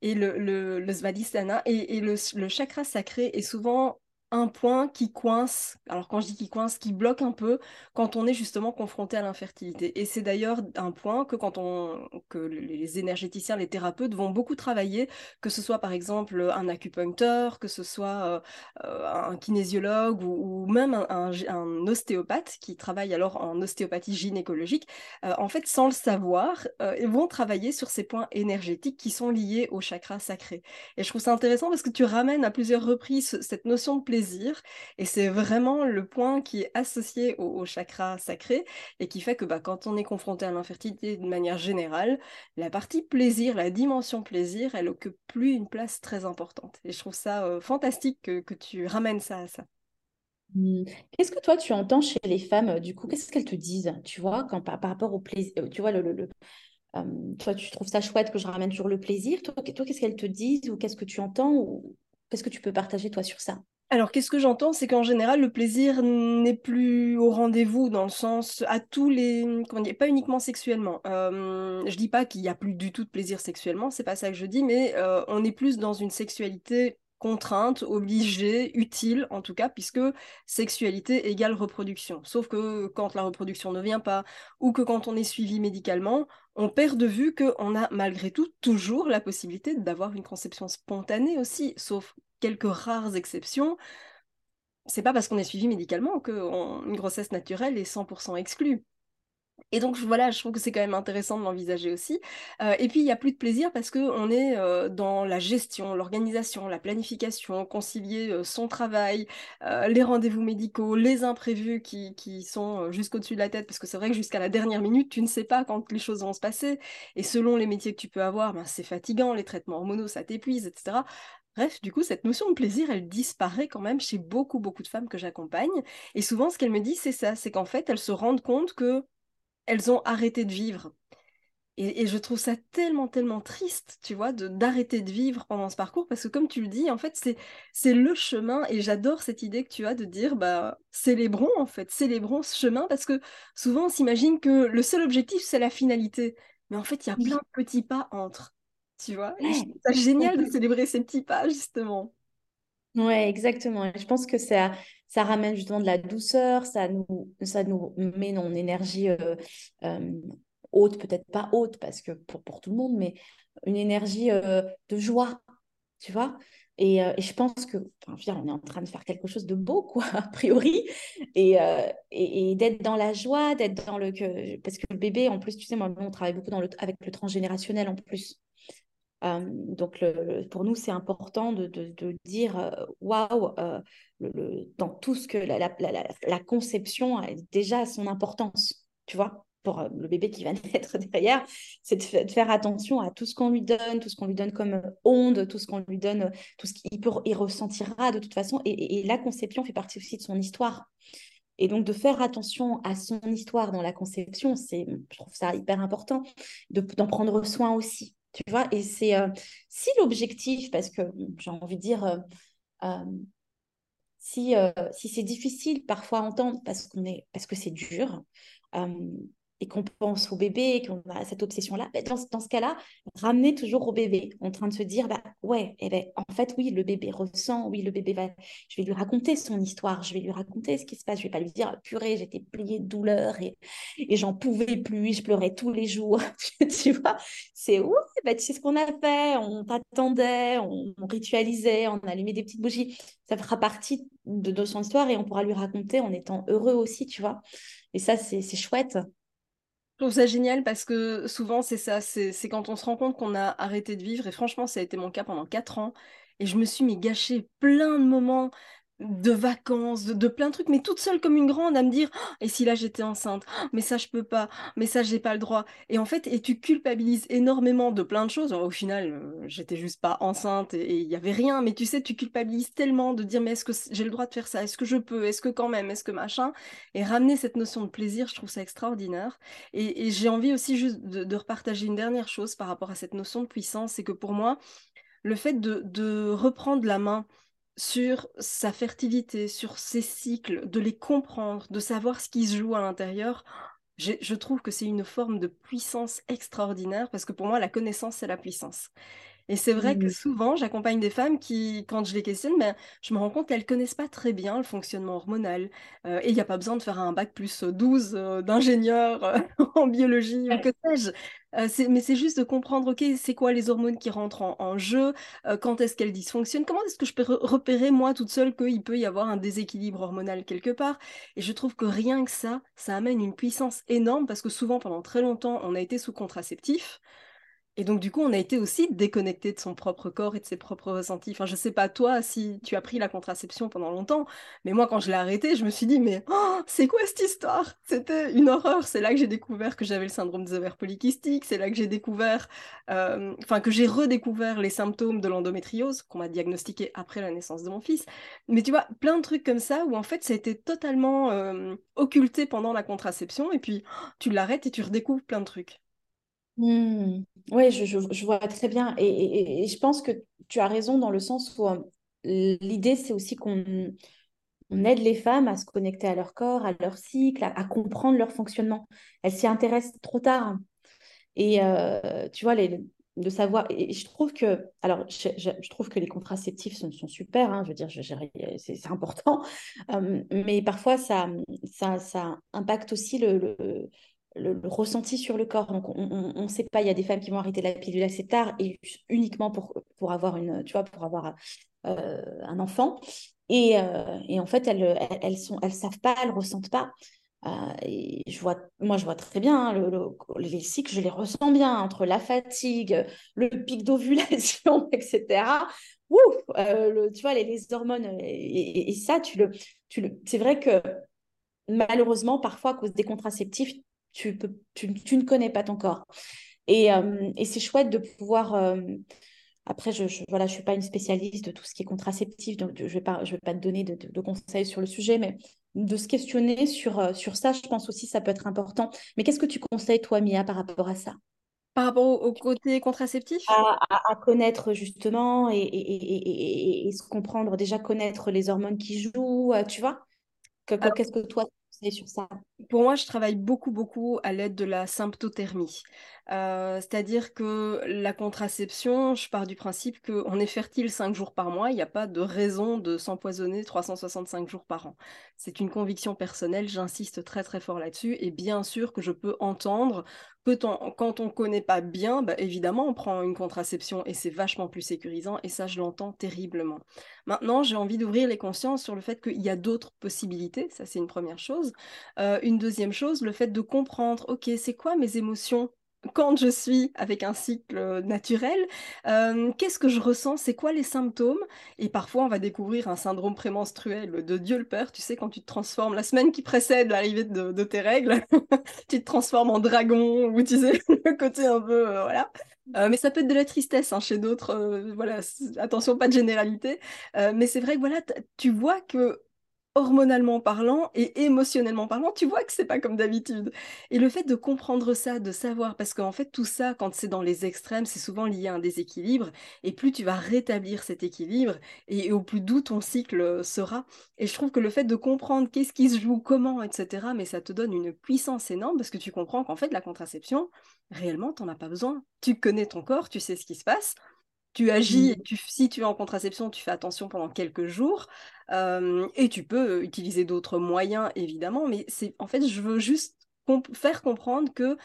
[SPEAKER 1] et le, svadhisthana. Et, le, chakra sacré est souvent un point qui coince, alors quand je dis qui coince, qui bloque un peu quand on est justement confronté à l'infertilité. Et c'est d'ailleurs un point que quand on, que les énergéticiens, les thérapeutes vont beaucoup travailler, que ce soit par exemple un acupuncteur, que ce soit euh, euh, un kinésiologue ou, même un, ostéopathe qui travaille alors en ostéopathie gynécologique, euh, en fait sans le savoir, ils vont travailler sur ces points énergétiques qui sont liés au chakra sacré. Et je trouve ça intéressant parce que tu ramènes à plusieurs reprises cette notion de plaisir et c'est vraiment le point qui est associé au, chakra sacré et qui fait que bah, quand on est confronté à l'infertilité de manière générale, la partie plaisir, la dimension plaisir, elle occupe plus une place très importante. Et je trouve ça fantastique que, tu ramènes ça à ça.
[SPEAKER 2] Mmh. Qu'est-ce que toi tu entends chez les femmes du coup Qu'est-ce qu'elles te disent Tu vois, par, rapport au plaisir, tu vois le, toi, tu trouves ça chouette que je ramène toujours le plaisir. Toi qu'est-ce qu'elles te disent ou qu'est-ce que tu entends ou qu'est-ce que tu peux partager toi sur ça?
[SPEAKER 1] Alors, qu'est-ce que j'entends? C'est qu'en général, le plaisir n'est plus au rendez-vous dans le sens à tous les. Comment dire Pas uniquement sexuellement. Euh, je dis pas qu'il n'y a plus du tout de plaisir sexuellement, c'est pas ça que je dis, mais euh, on est plus dans une sexualité contrainte, obligée, utile en tout cas, puisque sexualité égale reproduction. Sauf que quand la reproduction ne vient pas, ou que quand on est suivi médicalement, on perd de vue qu'on a malgré tout toujours la possibilité d'avoir une conception spontanée aussi, sauf quelques rares exceptions, c'est pas parce qu'on est suivi médicalement qu'une grossesse naturelle est 100% exclue. Et donc voilà, je trouve que c'est quand même intéressant de l'envisager aussi. Euh, et puis il n'y a plus de plaisir parce qu'on est euh, dans la gestion, l'organisation, la planification, concilier euh, son travail, les rendez-vous médicaux, les imprévus qui, qui sont jusqu'au-dessus de la tête, parce que c'est vrai que jusqu'à la dernière minute, tu ne sais pas quand les choses vont se passer. Et selon les métiers que tu peux avoir, ben, c'est fatigant, les traitements hormonaux, ça t'épuise, etc. Bref, du coup, cette notion de plaisir, elle disparaît quand même chez beaucoup, beaucoup de femmes que j'accompagne. Et souvent, ce qu'elles me disent, c'est ça, c'est qu'en fait, elles se rendent compte que elles ont arrêté de vivre. Et, je trouve ça tellement, tellement triste, tu vois, d'arrêter de vivre pendant ce parcours, parce que comme tu le dis, en fait, c'est, c'est le chemin, et j'adore cette idée que tu as de dire, bah, célébrons, en fait, célébrons ce chemin, parce que souvent, on s'imagine que le seul objectif, c'est la finalité. Mais en fait, il y a plein de petits pas entre, tu vois. Et je ça génial de célébrer ces petits pas, justement.
[SPEAKER 2] Ouais, exactement. je pense que ça, ça ramène justement de la douceur, ça nous, ça nous met en énergie euh, euh, haute, peut-être pas haute parce que pour, pour tout le monde, mais une énergie euh, de joie, tu vois? Et, et, je pense que, enfin, on est en train de faire quelque chose de beau, quoi, a priori, et, et, d'être dans la joie, d'être dans le que, parce que le bébé, en plus, tu sais, moi, on travaille beaucoup dans le, avec le transgénérationnel en plus. Euh, donc, pour nous, c'est important de, dire euh, waouh, euh, dans tout ce que la, conception a déjà son importance, tu vois, pour le bébé qui va naître derrière, c'est de, faire attention à tout ce qu'on lui donne, tout ce qu'on lui donne comme onde, tout ce qu'on lui donne, tout ce qu'il il ressentira de toute façon. Et, la conception fait partie aussi de son histoire. Et donc, de faire attention à son histoire dans la conception, c'est, je trouve ça hyper important, d'en prendre soin aussi. Tu vois, et c'est euh, si l'objectif, parce que j'ai envie de dire, euh, euh, si, si c'est difficile parfois à entendre parce, qu'on est, parce que c'est dur, et qu'on pense au bébé, qu'on a cette obsession-là, ben, dans, dans, ce cas-là, ramener toujours au bébé, en train de se dire, bah, ouais, eh ben, en fait, oui, le bébé ressent, oui, le bébé va, je vais lui raconter son histoire, je vais lui raconter ce qui se passe, je vais pas lui dire, purée, j'étais pliée de douleur et, et j'en pouvais plus, je pleurais tous les jours, tu vois, c'est, ouais, bah, tu sais ce qu'on a fait, on t'attendait, on, ritualisait, on allumait des petites bougies, ça fera partie de, de son histoire et on pourra lui raconter en étant heureux aussi, tu vois. Et ça, c'est chouette.
[SPEAKER 1] Je trouve ça génial parce que souvent, c'est ça, c'est quand on se rend compte qu'on a arrêté de vivre. Et franchement, ça a été mon cas pendant quatre ans. Et je me suis mis gâché plein de moments de vacances, de, plein de trucs, mais toute seule comme une grande à me dire «Oh, et si là j'étais enceinte, mais ça je peux pas, mais ça j'ai pas le droit. Et en fait, et tu culpabilises énormément de plein de choses. au final, euh, j'étais juste pas enceinte et il y avait rien, mais tu sais, tu culpabilises tellement de dire mais est-ce que j'ai le droit de faire ça? Est-ce que je peux? Est-ce que quand même? Est-ce que machin? Et ramener cette notion de plaisir, je trouve ça extraordinaire. Et, j'ai envie aussi juste de, repartager une dernière chose par rapport à cette notion de puissance, c'est que pour moi, le fait de reprendre la main sur sa fertilité, sur ses cycles, de les comprendre, de savoir ce qui se joue à l'intérieur, je trouve que c'est une forme de puissance extraordinaire parce que pour moi, la connaissance, c'est la puissance. Et c'est vrai que mmh. souvent, j'accompagne des femmes qui, quand je les questionne, ben, je me rends compte qu'elles connaissent pas très bien le fonctionnement hormonal. Euh, et il n'y a pas besoin de faire un bac plus 12 euh, d'ingénieur euh, en biologie ou que sais-je. Mais c'est juste de comprendre, OK, c'est quoi les hormones qui rentrent en, jeu, quand est-ce qu'elles dysfonctionnent, comment est-ce que je peux repérer moi toute seule qu'il peut y avoir un déséquilibre hormonal quelque part? Et je trouve que rien que ça, ça amène une puissance énorme parce que souvent, pendant très longtemps, on a été sous contraceptif. Et donc, du coup, on a été aussi déconnecté de son propre corps et de ses propres ressentis. Enfin, je sais pas toi si tu as pris la contraception pendant longtemps, mais moi, quand je l'ai arrêté, je me suis dit, mais oh, c'est quoi cette histoire? C'était une horreur. C'est là que j'ai découvert que j'avais le syndrome des ovaires polykystiques. C'est là que j'ai découvert, euh, que j'ai redécouvert les symptômes de l'endométriose qu'on m'a diagnostiqué après la naissance de mon fils. Mais tu vois, plein de trucs comme ça où en fait, ça a été totalement euh, occulté pendant la contraception et puis tu l'arrêtes et tu redécouvres plein de trucs.
[SPEAKER 2] Mmh. Oui, je, vois très bien. Et, je pense que tu as raison dans le sens où l'idée, c'est aussi qu'on aide les femmes à se connecter à leur corps, à leur cycle, à, comprendre leur fonctionnement. Elles s'y intéressent trop tard. Et tu vois, de savoir. Et je trouve que, alors, je, trouve que les contraceptifs sont, sont super. Hein, je veux dire, c'est important. Mais parfois, ça, impacte aussi le, ressenti sur le corps. Donc, on ne sait pas, il y a des femmes qui vont arrêter la pilule assez tard et uniquement pour, pour avoir une, tu vois, pour avoir euh, un enfant. Et, euh, et, en fait, elles, elles elles savent pas, elles ressentent pas. Euh, je vois, moi, je vois très bien hein, le, les cycles, je les ressens bien entre la fatigue, le pic d'ovulation, etc. Ouf, tu vois, les, les hormones et, et, ça, tu le, tu le, c'est vrai que malheureusement, parfois, à cause des contraceptifs, tu, peux, tu, ne connais pas ton corps. Et, euh, et c'est chouette de pouvoir... Euh, après, je ne voilà, je suis pas une spécialiste de tout ce qui est contraceptif, donc je ne vais, pas, je vais pas te donner de, de, conseils sur le sujet, mais de se questionner sur, euh, sur ça, je pense aussi ça peut être important. Mais qu'est-ce que tu conseilles, toi, Mia, par rapport à ça?
[SPEAKER 1] Par rapport au, côté contraceptif?
[SPEAKER 2] À, connaître justement et, et, et, se comprendre, déjà connaître les hormones qui jouent, tu vois? Qu'est-ce que toi, tu sais sur ça?
[SPEAKER 1] Pour moi, je travaille beaucoup, beaucoup à l'aide de la symptothermie. Euh, c'est-à-dire que la contraception, je pars du principe qu'on est fertile 5 jours par mois, il n'y a pas de raison de s'empoisonner 365 jours par an. C'est une conviction personnelle, j'insiste très très fort là-dessus, et bien sûr que je peux entendre que quand on ne connaît pas bien, bah, évidemment on prend une contraception et c'est vachement plus sécurisant, et ça je l'entends terriblement. Maintenant, j'ai envie d'ouvrir les consciences sur le fait qu'il y a d'autres possibilités, ça c'est une première chose. Euh, deuxième chose, le fait de comprendre, ok, c'est quoi mes émotions quand je suis avec un cycle naturel, euh, qu'est-ce que je ressens C'est quoi les symptômes? Et parfois, on va découvrir un syndrome prémenstruel de Dieu le Père. Tu sais, quand tu te transformes la semaine qui précède l'arrivée de, tes règles, tu te transformes en dragon ou tu sais, le côté un peu. Euh, voilà. Euh, mais ça peut être de la tristesse hein, chez d'autres. voilà, attention, pas de généralité. mais c'est vrai que voilà, tu vois que hormonalement parlant et émotionnellement parlant, tu vois que c'est pas comme d'habitude. Et le fait de comprendre ça, de savoir, parce qu'en fait tout ça, quand c'est dans les extrêmes, c'est souvent lié à un déséquilibre, et plus tu vas rétablir cet équilibre, et, au plus doux ton cycle sera. Et je trouve que le fait de comprendre qu'est-ce qui se joue, comment, etc., mais ça te donne une puissance énorme, parce que tu comprends qu'en fait la contraception, réellement, t'en as pas besoin. Tu connais ton corps, tu sais ce qui se passe, tu agis, tu, si tu es en contraception, tu fais attention pendant quelques jours. Et tu peux utiliser d'autres moyens, évidemment. Mais c'est en fait, je veux juste faire comprendre que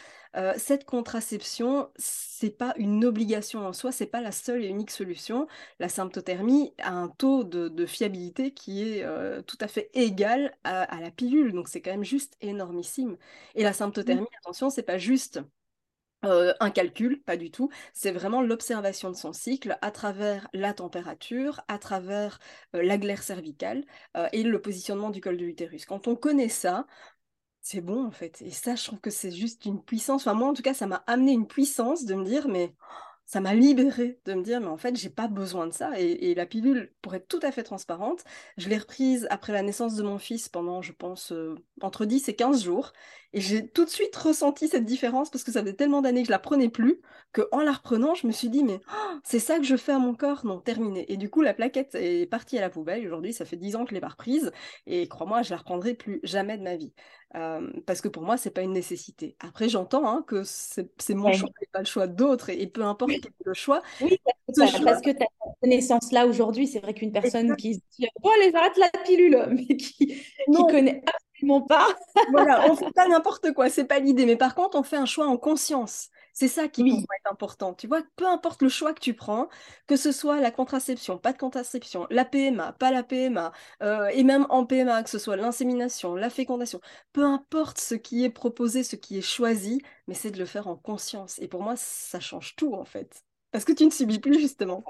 [SPEAKER 1] cette contraception, c'est pas une obligation en soi, c'est pas la seule et unique solution. La symptothermie a un taux de, fiabilité qui est tout à fait égal à, à la pilule. Donc c'est quand même juste énormissime. Et la symptothermie, attention, c'est pas juste euh, un calcul, pas du tout. C'est vraiment l'observation de son cycle à travers la température, à travers euh, la glaire cervicale euh, et le positionnement du col de l'utérus. Quand on connaît ça, c'est bon en fait. Et ça, je trouve que c'est juste une puissance. Enfin, moi, en tout cas, ça m'a amené une puissance de me dire, mais ça m'a libérée de me dire, mais en fait, j'ai pas besoin de ça. Et, la pilule, pour être tout à fait transparente, je l'ai reprise après la naissance de mon fils pendant, je pense, entre 10 et 15 jours. Et j'ai tout de suite ressenti cette différence parce que ça faisait tellement d'années que je la prenais plus qu'en la reprenant, je me suis dit, mais oh, c'est ça que je fais à mon corps Non, terminé. Et du coup, la plaquette est partie à la poubelle. Aujourd'hui, ça fait 10 ans que je l'ai pas reprise. Et crois-moi, je la reprendrai plus jamais de ma vie. Parce que pour moi, c'est pas une nécessité. Après, j'entends hein, que c'est mon choix et pas le choix d'autres. Et, peu importe quel est le choix.
[SPEAKER 2] Oui, parce que, tu as cette connaissance-là aujourd'hui. C'est vrai qu'une personne qui se dit, bon, allez, j'arrête la pilule, mais qui, qui connaît pas.
[SPEAKER 1] voilà, on fait pas n'importe quoi, c'est pas l'idée. Mais par contre, on fait un choix en conscience. C'est ça qui oui. être important. Tu vois, peu importe le choix que tu prends, que ce soit la contraception, pas de contraception, la PMA, pas la PMA, euh, et même en PMA, que ce soit l'insémination, la fécondation, peu importe ce qui est proposé, ce qui est choisi, mais c'est de le faire en conscience. Et pour moi, ça change tout en fait. Parce que tu ne subis plus justement.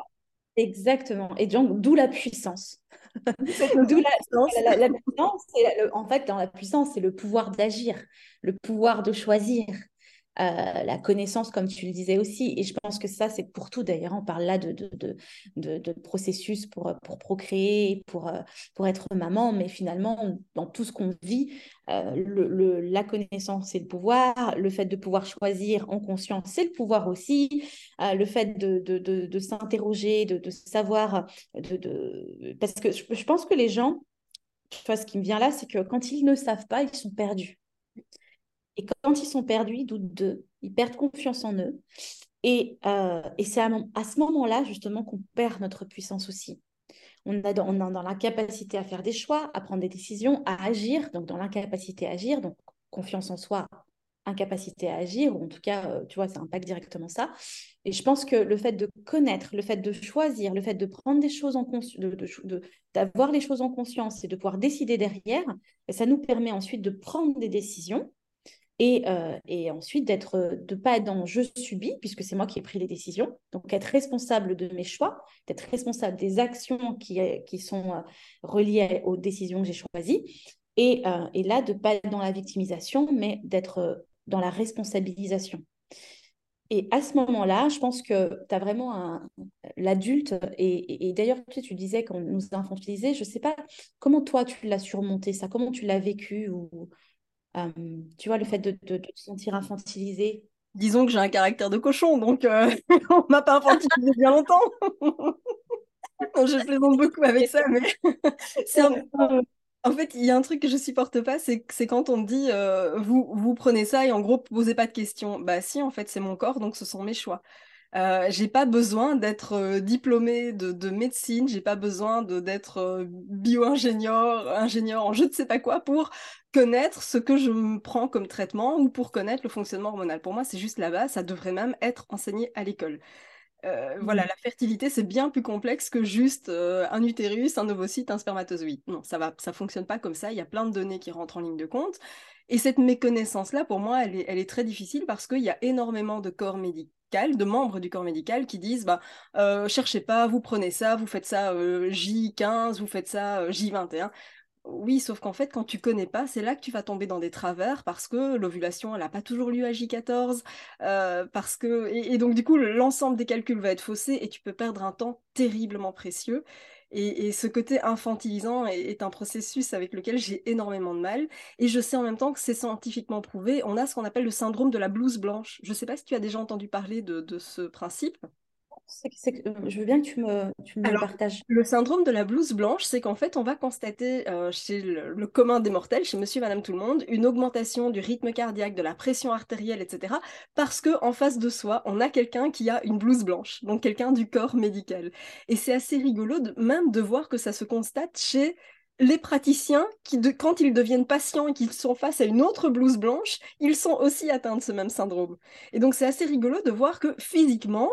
[SPEAKER 2] Exactement. Et donc, d'où la puissance. d'où la, puissance. en fait, dans la puissance, c'est le pouvoir d'agir, le pouvoir de choisir, euh, la connaissance, comme tu le disais aussi. Et je pense que ça, c'est pour tout d'ailleurs. On parle là de, processus pour, pour procréer, pour, euh, pour être maman, mais finalement, dans tout ce qu'on vit, euh, la connaissance, c'est le pouvoir. Le fait de pouvoir choisir en conscience, c'est le pouvoir aussi. le fait de, s'interroger, de, savoir. Parce que je, je pense que les gens, tu vois, ce qui me vient là, c'est que quand ils ne savent pas, ils sont perdus. Et quand ils sont perdus, ils doutent d'eux, ils perdent confiance en eux. Et, euh, c'est à, ce moment-là, justement, qu'on perd notre puissance aussi. On est dans l'incapacité à faire des choix, à prendre des décisions, à agir, donc dans l'incapacité à agir, donc confiance en soi, incapacité à agir, ou en tout cas, euh, tu vois, ça impacte directement ça. Et je pense que le fait de connaître, le fait de choisir, le fait de prendre des choses en conscience, d'avoir les choses en conscience et de pouvoir décider derrière, ça nous permet ensuite de prendre des décisions euh, et, ensuite d'être euh, de pas être dans je subis puisque c'est moi qui ai pris les décisions. Donc être responsable de mes choix d'être responsable des actions qui, euh, qui sont reliées aux décisions que j'ai choisies. Et, là de pas être dans la victimisation mais d'être dans la responsabilisation. Et à ce moment-là, je pense que tu as vraiment l'adulte, et, d'ailleurs, tu, tu disais qu'on nous a infantilisés, je ne sais pas comment toi tu l'as surmonté ça, comment tu l'as vécu, tu vois, le fait de, te sentir infantilisé
[SPEAKER 1] Disons que j'ai un caractère de cochon, donc euh, on m'a pas infantilisé bien longtemps. je plaisante beaucoup avec ça, mais c'est un En fait, il y a un truc que je supporte pas, c'est quand on me dit euh, vous, vous prenez ça et en gros, posez pas de questions. Bah si, en fait, c'est mon corps, donc ce sont mes choix. Euh, j'ai pas besoin d'être euh, diplômée de, de médecine, j'ai pas besoin d'être euh, bio-ingénieur, ingénieur en je ne sais pas quoi pour connaître ce que je me prends comme traitement ou pour connaître le fonctionnement hormonal. Pour moi, c'est juste la base, ça devrait même être enseigné à l'école. Euh, voilà, mmh. la fertilité, c'est bien plus complexe que juste euh, un utérus, un ovocyte, un spermatozoïde. Non, ça va, ça fonctionne pas comme ça. Il y a plein de données qui rentrent en ligne de compte. Et cette méconnaissance-là, pour moi, elle est, très difficile parce qu'il y a énormément de corps médicaux de membres du corps médical qui disent bah euh, cherchez pas, vous prenez ça, vous faites ça J15, vous faites ça J21. Oui, sauf qu'en fait, quand tu connais pas, c'est là que tu vas tomber dans des travers parce que l'ovulation, elle n'a pas toujours lieu à J14, euh, parce que et, donc du coup, l'ensemble des calculs va être faussé et tu peux perdre un temps terriblement précieux. Et, ce côté infantilisant est, un processus avec lequel j'ai énormément de mal. Et je sais en même temps que c'est scientifiquement prouvé. On a ce qu'on appelle le syndrome de la blouse blanche. Je ne sais pas si tu as déjà entendu parler de ce principe
[SPEAKER 2] je veux bien que tu me, tu me partages.
[SPEAKER 1] Le syndrome de la blouse blanche, c'est qu'en fait, on va constater euh, chez le, commun des mortels, chez monsieur et madame tout le monde, une augmentation du rythme cardiaque, de la pression artérielle, etc. Parce qu'en face de soi, on a quelqu'un qui a une blouse blanche, donc quelqu'un du corps médical. Et c'est assez rigolo même de voir que ça se constate chez les praticiens qui, quand ils deviennent patients et qu'ils sont face à une autre blouse blanche, ils sont aussi atteints de ce même syndrome. Et donc c'est assez rigolo de voir que physiquement,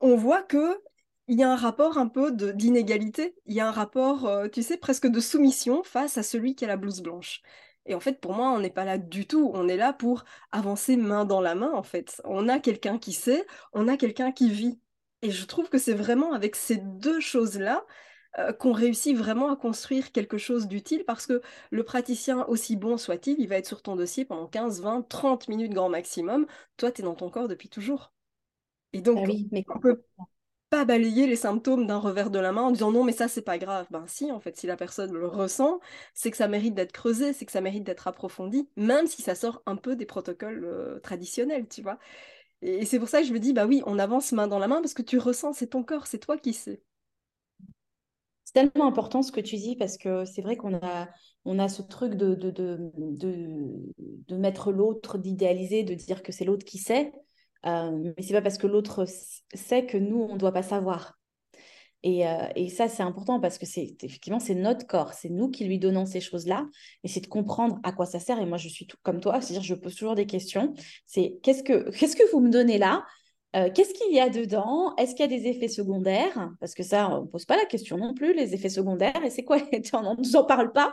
[SPEAKER 1] on voit que il y a un rapport un peu d'inégalité, il y a un rapport, euh, tu sais, presque de soumission face à celui qui a la blouse blanche. Et en fait, pour moi, on n'est pas là du tout. On est là pour avancer main dans la main, en fait. On a quelqu'un qui sait, on a quelqu'un qui vit. Et je trouve que c'est vraiment avec ces deux choses-là euh, qu'on réussit vraiment à construire quelque chose d'utile parce que le praticien, aussi bon soit-il, il va être sur ton dossier pendant 15, 20, 30 minutes grand maximum. Toi, tu es dans ton corps depuis toujours. Et donc, ah oui, mais... on peut pas balayer les symptômes d'un revers de la main en disant non, mais ça, c'est pas grave. Ben si, en fait, si la personne le ressent, c'est que ça mérite d'être creusé, c'est que ça mérite d'être approfondi, même si ça sort un peu des protocoles euh, traditionnels, tu vois. Et, c'est pour ça que je me dis, bah oui, on avance main dans la main parce que tu ressens, c'est ton corps, c'est toi qui sais.
[SPEAKER 2] C'est tellement important ce que tu dis parce que c'est vrai qu'on a, on a ce truc de, de, de, de mettre l'autre, d'idéaliser, de dire que c'est l'autre qui sait. Euh, mais c'est pas parce que l'autre sait que nous, on ne doit pas savoir. Et, euh, et ça, c'est important parce que c'est effectivement, c'est notre corps, c'est nous qui lui donnons ces choses-là. Et c'est de comprendre à quoi ça sert. Et moi, je suis comme toi, c'est-à-dire, je pose toujours des questions. C'est qu'est-ce que, qu'est-ce que vous me donnez là? Euh, Qu'est-ce qu'il y a dedans? Est-ce qu'il y a des effets secondaires? Parce que ça, on ne pose pas la question non plus, les effets secondaires. Et c'est quoi On n'en parle pas.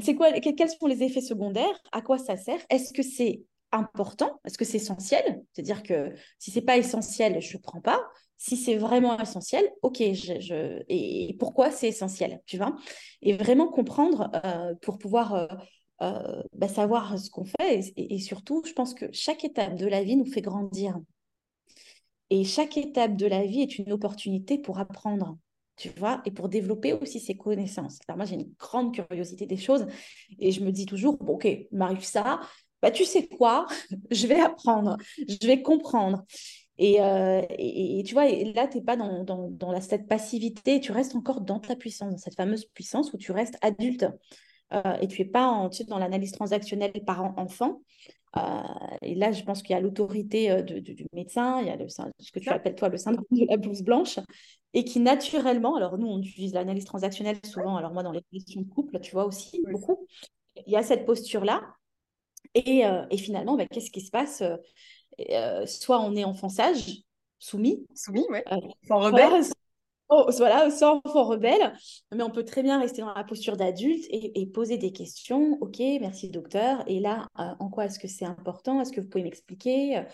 [SPEAKER 2] c'est quoi Quels sont les effets secondaires? À quoi ça sert? Est-ce que c'est important Est-ce que c'est essentiel C'est-à-dire que si c'est pas essentiel, je ne prends pas. Si c'est vraiment essentiel, ok, je, et pourquoi c'est essentiel, tu vois? Et vraiment comprendre euh, pour pouvoir euh, euh, bah, savoir ce qu'on fait. Et, surtout, je pense que chaque étape de la vie nous fait grandir. Et chaque étape de la vie est une opportunité pour apprendre, tu vois, et pour développer aussi ses connaissances. Moi, j'ai une grande curiosité des choses et je me dis toujours, bon, ok, m'arrive ça, bah, tu sais quoi, je vais apprendre, je vais comprendre. Et, euh, et, tu vois, là, tu n'es pas dans, dans, dans la, cette passivité, tu restes encore dans ta puissance, dans cette fameuse puissance où tu restes adulte. Euh, et tu n'es pas en, tu sais, dans l'analyse transactionnelle parent-enfant. Euh, et là, je pense qu'il y a l'autorité du médecin, il y a le, ce que tu appelles toi le syndrome de la blouse blanche, et qui naturellement, alors nous, on utilise l'analyse transactionnelle souvent, alors moi, dans les questions de couple, tu vois aussi beaucoup, il y a cette posture-là euh, et, finalement, bah, qu'est-ce qui se passe euh, euh, Soit on est enfant sage, soumis.
[SPEAKER 1] Soumis, oui. enfant rebelle.
[SPEAKER 2] Oh, voilà, soit enfant rebelle, mais on peut très bien rester dans la posture d'adulte et, poser des questions. Ok, merci docteur. Et là, en quoi est-ce que c'est important? Est-ce que vous pouvez m'expliquer?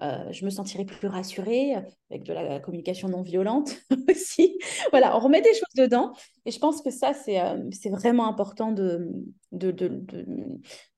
[SPEAKER 2] Euh, je me sentirais plus rassurée avec de la communication non violente aussi. voilà, on remet des choses dedans. Et je pense que ça, c'est euh, vraiment important de, de, de,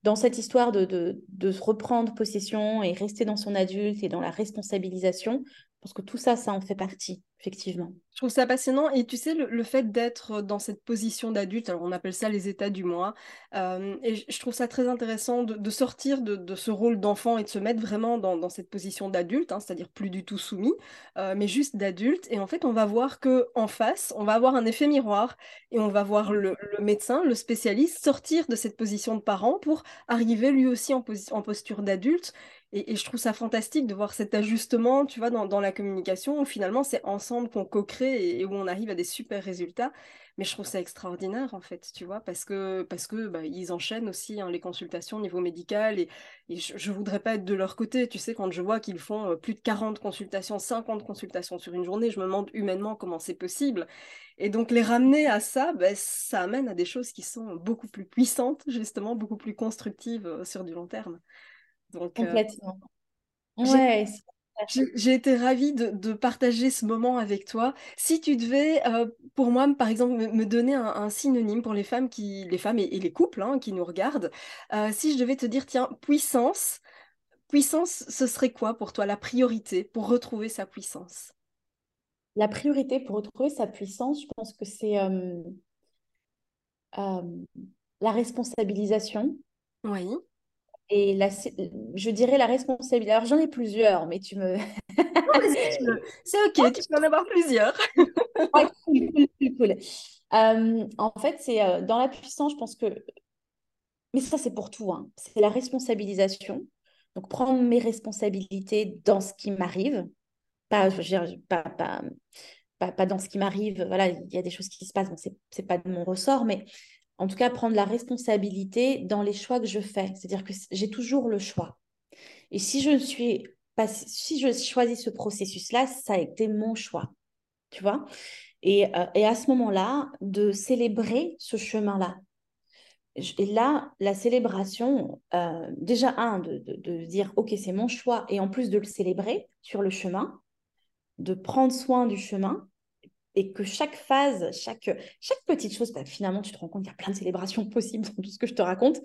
[SPEAKER 2] dans cette histoire de, de, reprendre possession et rester dans son adulte et dans la responsabilisation. Parce que tout ça, ça en fait partie. effectivement.
[SPEAKER 1] Je trouve ça passionnant et tu sais, le, fait d'être dans cette position d'adulte, alors on appelle ça les états du moi, euh, et je trouve ça très intéressant de, sortir de, ce rôle d'enfant et de se mettre vraiment dans, cette position d'adulte, hein, c'est-à-dire plus du tout soumis, euh, mais juste d'adulte. Et en fait, on va voir que en face, on va avoir un effet miroir et on va voir le, médecin, le spécialiste sortir de cette position de parent pour arriver lui aussi en posture d'adulte et, je trouve ça fantastique de voir cet ajustement, tu vois, dans, la communication, où finalement c'est ensemble qu'on co-crée et, où on arrive à des super résultats. Mais je trouve ça extraordinaire, en fait, tu vois, parce que, parce que bah, ils enchaînent aussi hein, les consultations au niveau médical. Et, je ne voudrais pas être de leur côté, tu sais, quand je vois qu'ils font euh, plus de 40 consultations, 50 consultations sur une journée, je me demande humainement comment c'est possible. Et donc les ramener à ça, bah, ça amène à des choses qui sont beaucoup plus puissantes, justement, beaucoup plus constructives euh, sur du long terme.
[SPEAKER 2] Donc, euh, Complètement.
[SPEAKER 1] ouais. J'ai été ravie de, partager ce moment avec toi. Si tu devais, euh, pour moi, par exemple, me, donner un, synonyme pour les femmes, qui, les femmes et, les couples hein, qui nous regardent, euh, si je devais te dire, tiens, puissance, puissance, ce serait quoi pour toi la priorité pour retrouver sa puissance?
[SPEAKER 2] La priorité pour retrouver sa puissance, je pense que c'est la responsabilisation.
[SPEAKER 1] Oui
[SPEAKER 2] et la, je dirais la responsabilité. Alors j'en ai plusieurs, mais tu me.
[SPEAKER 1] c'est ok, tu peux en avoir plusieurs.
[SPEAKER 2] cool, cool, cool. Euh, en fait, c'est euh, dans la puissance, je pense que. Mais ça, c'est pour tout. Hein. C'est la responsabilisation. Donc, prendre mes responsabilités dans ce qui m'arrive. Pas, pas, pas, pas, pas, dans ce qui m'arrive. Voilà, il y a des choses qui se passent. Bon, c'est pas de mon ressort, mais en tout cas prendre la responsabilité dans les choix que je fais. C'est-à-dire que j'ai toujours le choix. Et si je suis pas, si je choisis ce processus-là, ça a été mon choix. Tu vois? Et, euh, et, à ce moment-là, de célébrer ce chemin-là. Et là, la célébration, euh, déjà, un, de, de, de dire, OK, c'est mon choix, et en plus de le célébrer sur le chemin, de prendre soin du chemin, et que chaque phase, chaque, chaque petite chose, bah, finalement, tu te rends compte qu'il y a plein de célébrations possibles dans tout ce que je te raconte.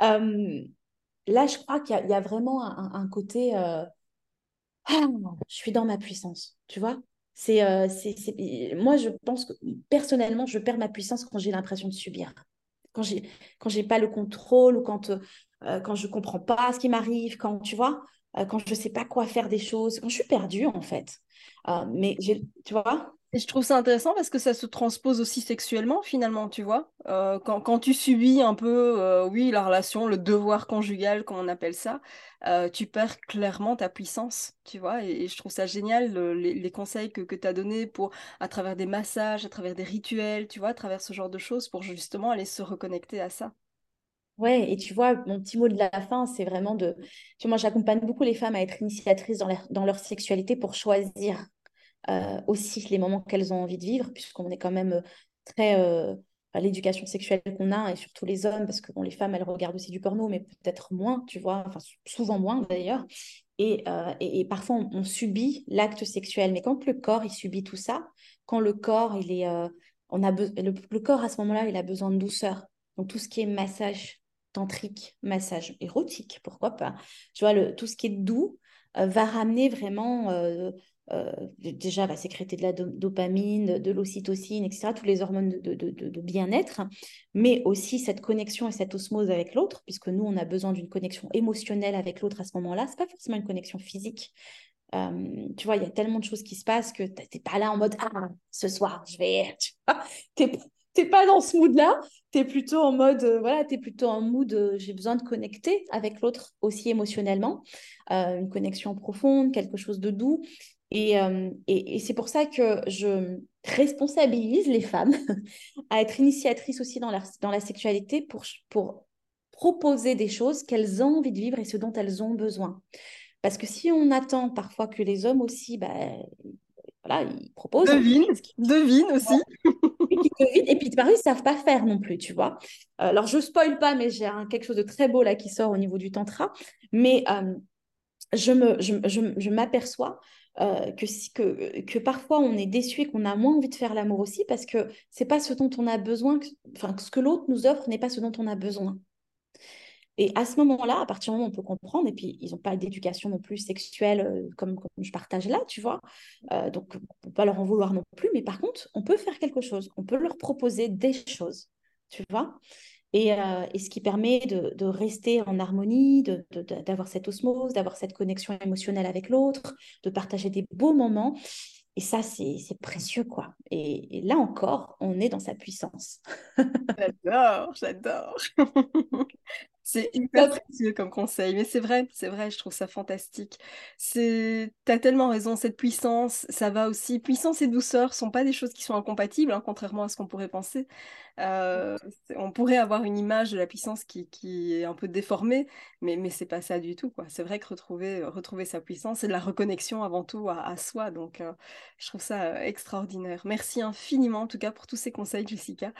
[SPEAKER 2] Euh, là, je crois qu'il y, a vraiment un, côté, euh, ah, je suis dans ma puissance, tu vois? C'est, euh, moi, je pense que personnellement, je perds ma puissance quand j'ai l'impression de subir, quand j'ai, quand pas le contrôle ou quand, quand je comprends pas ce qui m'arrive, quand tu vois, quand je sais pas quoi faire des choses, quand je suis perdue en fait. mais j'ai, tu vois,
[SPEAKER 1] et je trouve ça intéressant parce que ça se transpose aussi sexuellement finalement, tu vois. Euh, quand, quand, tu subis un peu, euh, oui, la relation, le devoir conjugal, comme on appelle ça, euh, tu perds clairement ta puissance, tu vois. Et, je trouve ça génial, les, conseils que, que tu as donnés pour, à travers des massages, à travers des rituels, tu vois, à travers ce genre de choses, pour justement aller se reconnecter à ça.
[SPEAKER 2] Ouais, et tu vois, mon petit mot de la fin, c'est vraiment de... Tu vois, moi, j'accompagne beaucoup les femmes à être initiatrices dans dans leur sexualité pour choisir euh, aussi les moments qu'elles ont envie de vivre, puisqu'on est quand même euh, très euh, l'éducation sexuelle qu'on a, et surtout les hommes, parce que bon, les femmes, elles regardent aussi du porno, mais peut-être moins, tu vois, enfin souvent moins d'ailleurs. Et, et, parfois, on, subit l'acte sexuel. Mais quand le corps, il subit tout ça, quand le corps, il est... on a le, corps, à ce moment-là, il a besoin de douceur. Donc, tout ce qui est massage tantrique, massage érotique, pourquoi pas. Tu vois, le, tout ce qui est doux va ramener vraiment euh, déjà va sécréter de la dopamine, de l'ocytocine, etc., toutes les hormones de, bien-être, mais aussi cette connexion et cette osmose avec l'autre, puisque nous, on a besoin d'une connexion émotionnelle avec l'autre à ce moment-là. Ce n'est pas forcément une connexion physique. Euh, tu vois, il y a tellement de choses qui se passent que tu n'es pas là en mode Ah, ce soir, je vais. Tu n'es pas dans ce mood-là. Tu es plutôt en mode, euh, voilà, tu es plutôt en mood, j'ai besoin de connecter avec l'autre aussi émotionnellement. une connexion profonde, quelque chose de doux. Euh, et, et, c'est pour ça que je responsabilise les femmes à être initiatrices aussi dans la, dans la sexualité pour, pour proposer des choses qu'elles ont envie de vivre et ce dont elles ont besoin. Parce que si on attend parfois que les hommes aussi, bah, voilà, ils proposent.
[SPEAKER 1] Devine, devine aussi.
[SPEAKER 2] et puis, pareil, ils ne savent pas faire non plus, tu vois. Alors, je spoil pas, mais j'ai quelque chose de très beau là qui sort au niveau du tantra. Mais euh, je m'aperçois euh, que, que, que parfois on est déçu et qu'on a moins envie de faire l'amour aussi parce que c'est pas ce dont on a besoin, enfin ce que l'autre nous offre n'est pas ce dont on a besoin. Et à ce moment-là, à partir du moment où on peut comprendre, et puis ils n'ont pas d'éducation non plus sexuelle euh, comme, comme, je partage là, tu vois, euh, donc on ne peut pas leur en vouloir non plus, mais par contre, on peut faire quelque chose, on peut leur proposer des choses, tu vois. Et, euh, et, ce qui permet de, rester en harmonie, d'avoir cette osmose, d'avoir cette connexion émotionnelle avec l'autre, de partager des beaux moments. Et ça, c'est précieux, quoi. Et, et, là encore, on est dans sa puissance.
[SPEAKER 1] j'adore, j'adore. C'est hyper précieux comme conseil, mais c'est vrai, c'est vrai, je trouve ça fantastique. C'est, as tellement raison, cette puissance, ça va aussi. Puissance et douceur sont pas des choses qui sont incompatibles, hein, contrairement à ce qu'on pourrait penser. Euh, on pourrait avoir une image de la puissance qui, qui est un peu déformée, mais, mais c'est pas ça du tout, quoi. C'est vrai que retrouver, retrouver sa puissance, c'est de la reconnexion avant tout à, soi, donc euh, je trouve ça euh, extraordinaire. Merci infiniment, en tout cas, pour tous ces conseils, Jessica.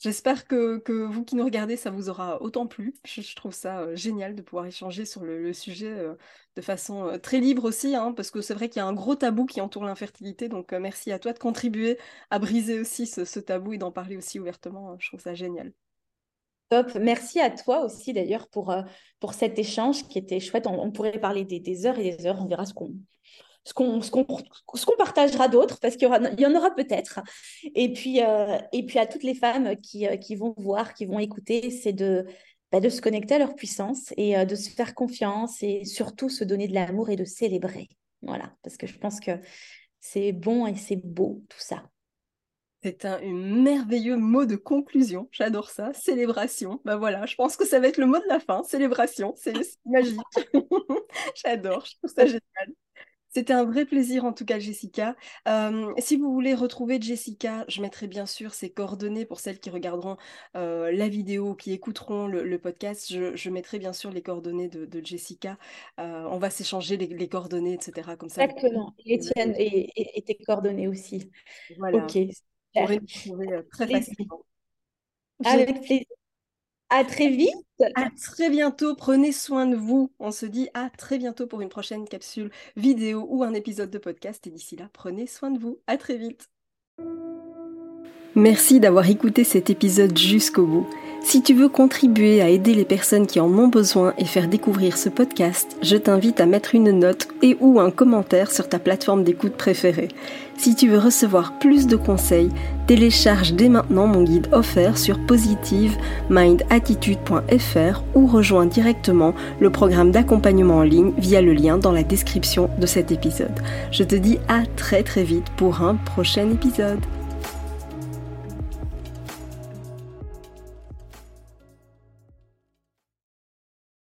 [SPEAKER 1] J'espère que, que, vous qui nous regardez, ça vous aura autant plu. Je, trouve ça euh, génial de pouvoir échanger sur le, sujet euh, de façon euh, très libre aussi, hein, parce que c'est vrai qu'il y a un gros tabou qui entoure l'infertilité. Donc merci à toi de contribuer à briser aussi ce, tabou et d'en parler aussi ouvertement. Je trouve ça génial.
[SPEAKER 2] Top. Merci à toi aussi d'ailleurs pour, pour cet échange qui était chouette. On, pourrait parler des, des, heures et des heures. On verra ce qu'on ce qu'on partagera d'autres, parce qu'il y, y, en aura peut-être. Et, puis euh, et puis à toutes les femmes qui, euh, qui vont voir, qui vont écouter, c'est de, bah, de se connecter à leur puissance et euh, de se faire confiance et surtout se donner de l'amour et de célébrer. Voilà, parce que je pense que c'est bon et c'est beau tout ça.
[SPEAKER 1] C'est un, merveilleux mot de conclusion. J'adore ça. Célébration. Ben voilà, je pense que ça va être le mot de la fin. Célébration. C'est magique. J'adore. Je trouve ça génial. C'était un vrai plaisir en tout cas, Jessica. Euh, si vous voulez retrouver Jessica, je mettrai bien sûr ses coordonnées pour celles qui regarderont euh, la vidéo, qui écouteront le, podcast. Je, mettrai bien sûr les coordonnées de, Jessica. Euh, on va s'échanger les, coordonnées, etc. Comme ça.
[SPEAKER 2] Exactement. Et, et, tes coordonnées aussi.
[SPEAKER 1] Voilà. Ok. Vous pourrez nous trouver très facilement.
[SPEAKER 2] Avec plaisir. À très vite.
[SPEAKER 1] À très bientôt. Prenez soin de vous. On se dit à très bientôt pour une prochaine capsule vidéo ou un épisode de podcast. Et d'ici là, prenez soin de vous. À très vite. Merci d'avoir écouté cet épisode jusqu'au bout. Si tu veux contribuer à aider les personnes qui en ont besoin et faire découvrir ce podcast, je t'invite à mettre une note et ou un commentaire sur ta plateforme d'écoute préférée. Si tu veux recevoir plus de conseils, télécharge dès maintenant mon guide offert sur positivemindattitude.fr ou rejoins directement le programme d'accompagnement en ligne via le lien dans la description de cet épisode. Je te dis à très très vite pour un prochain épisode.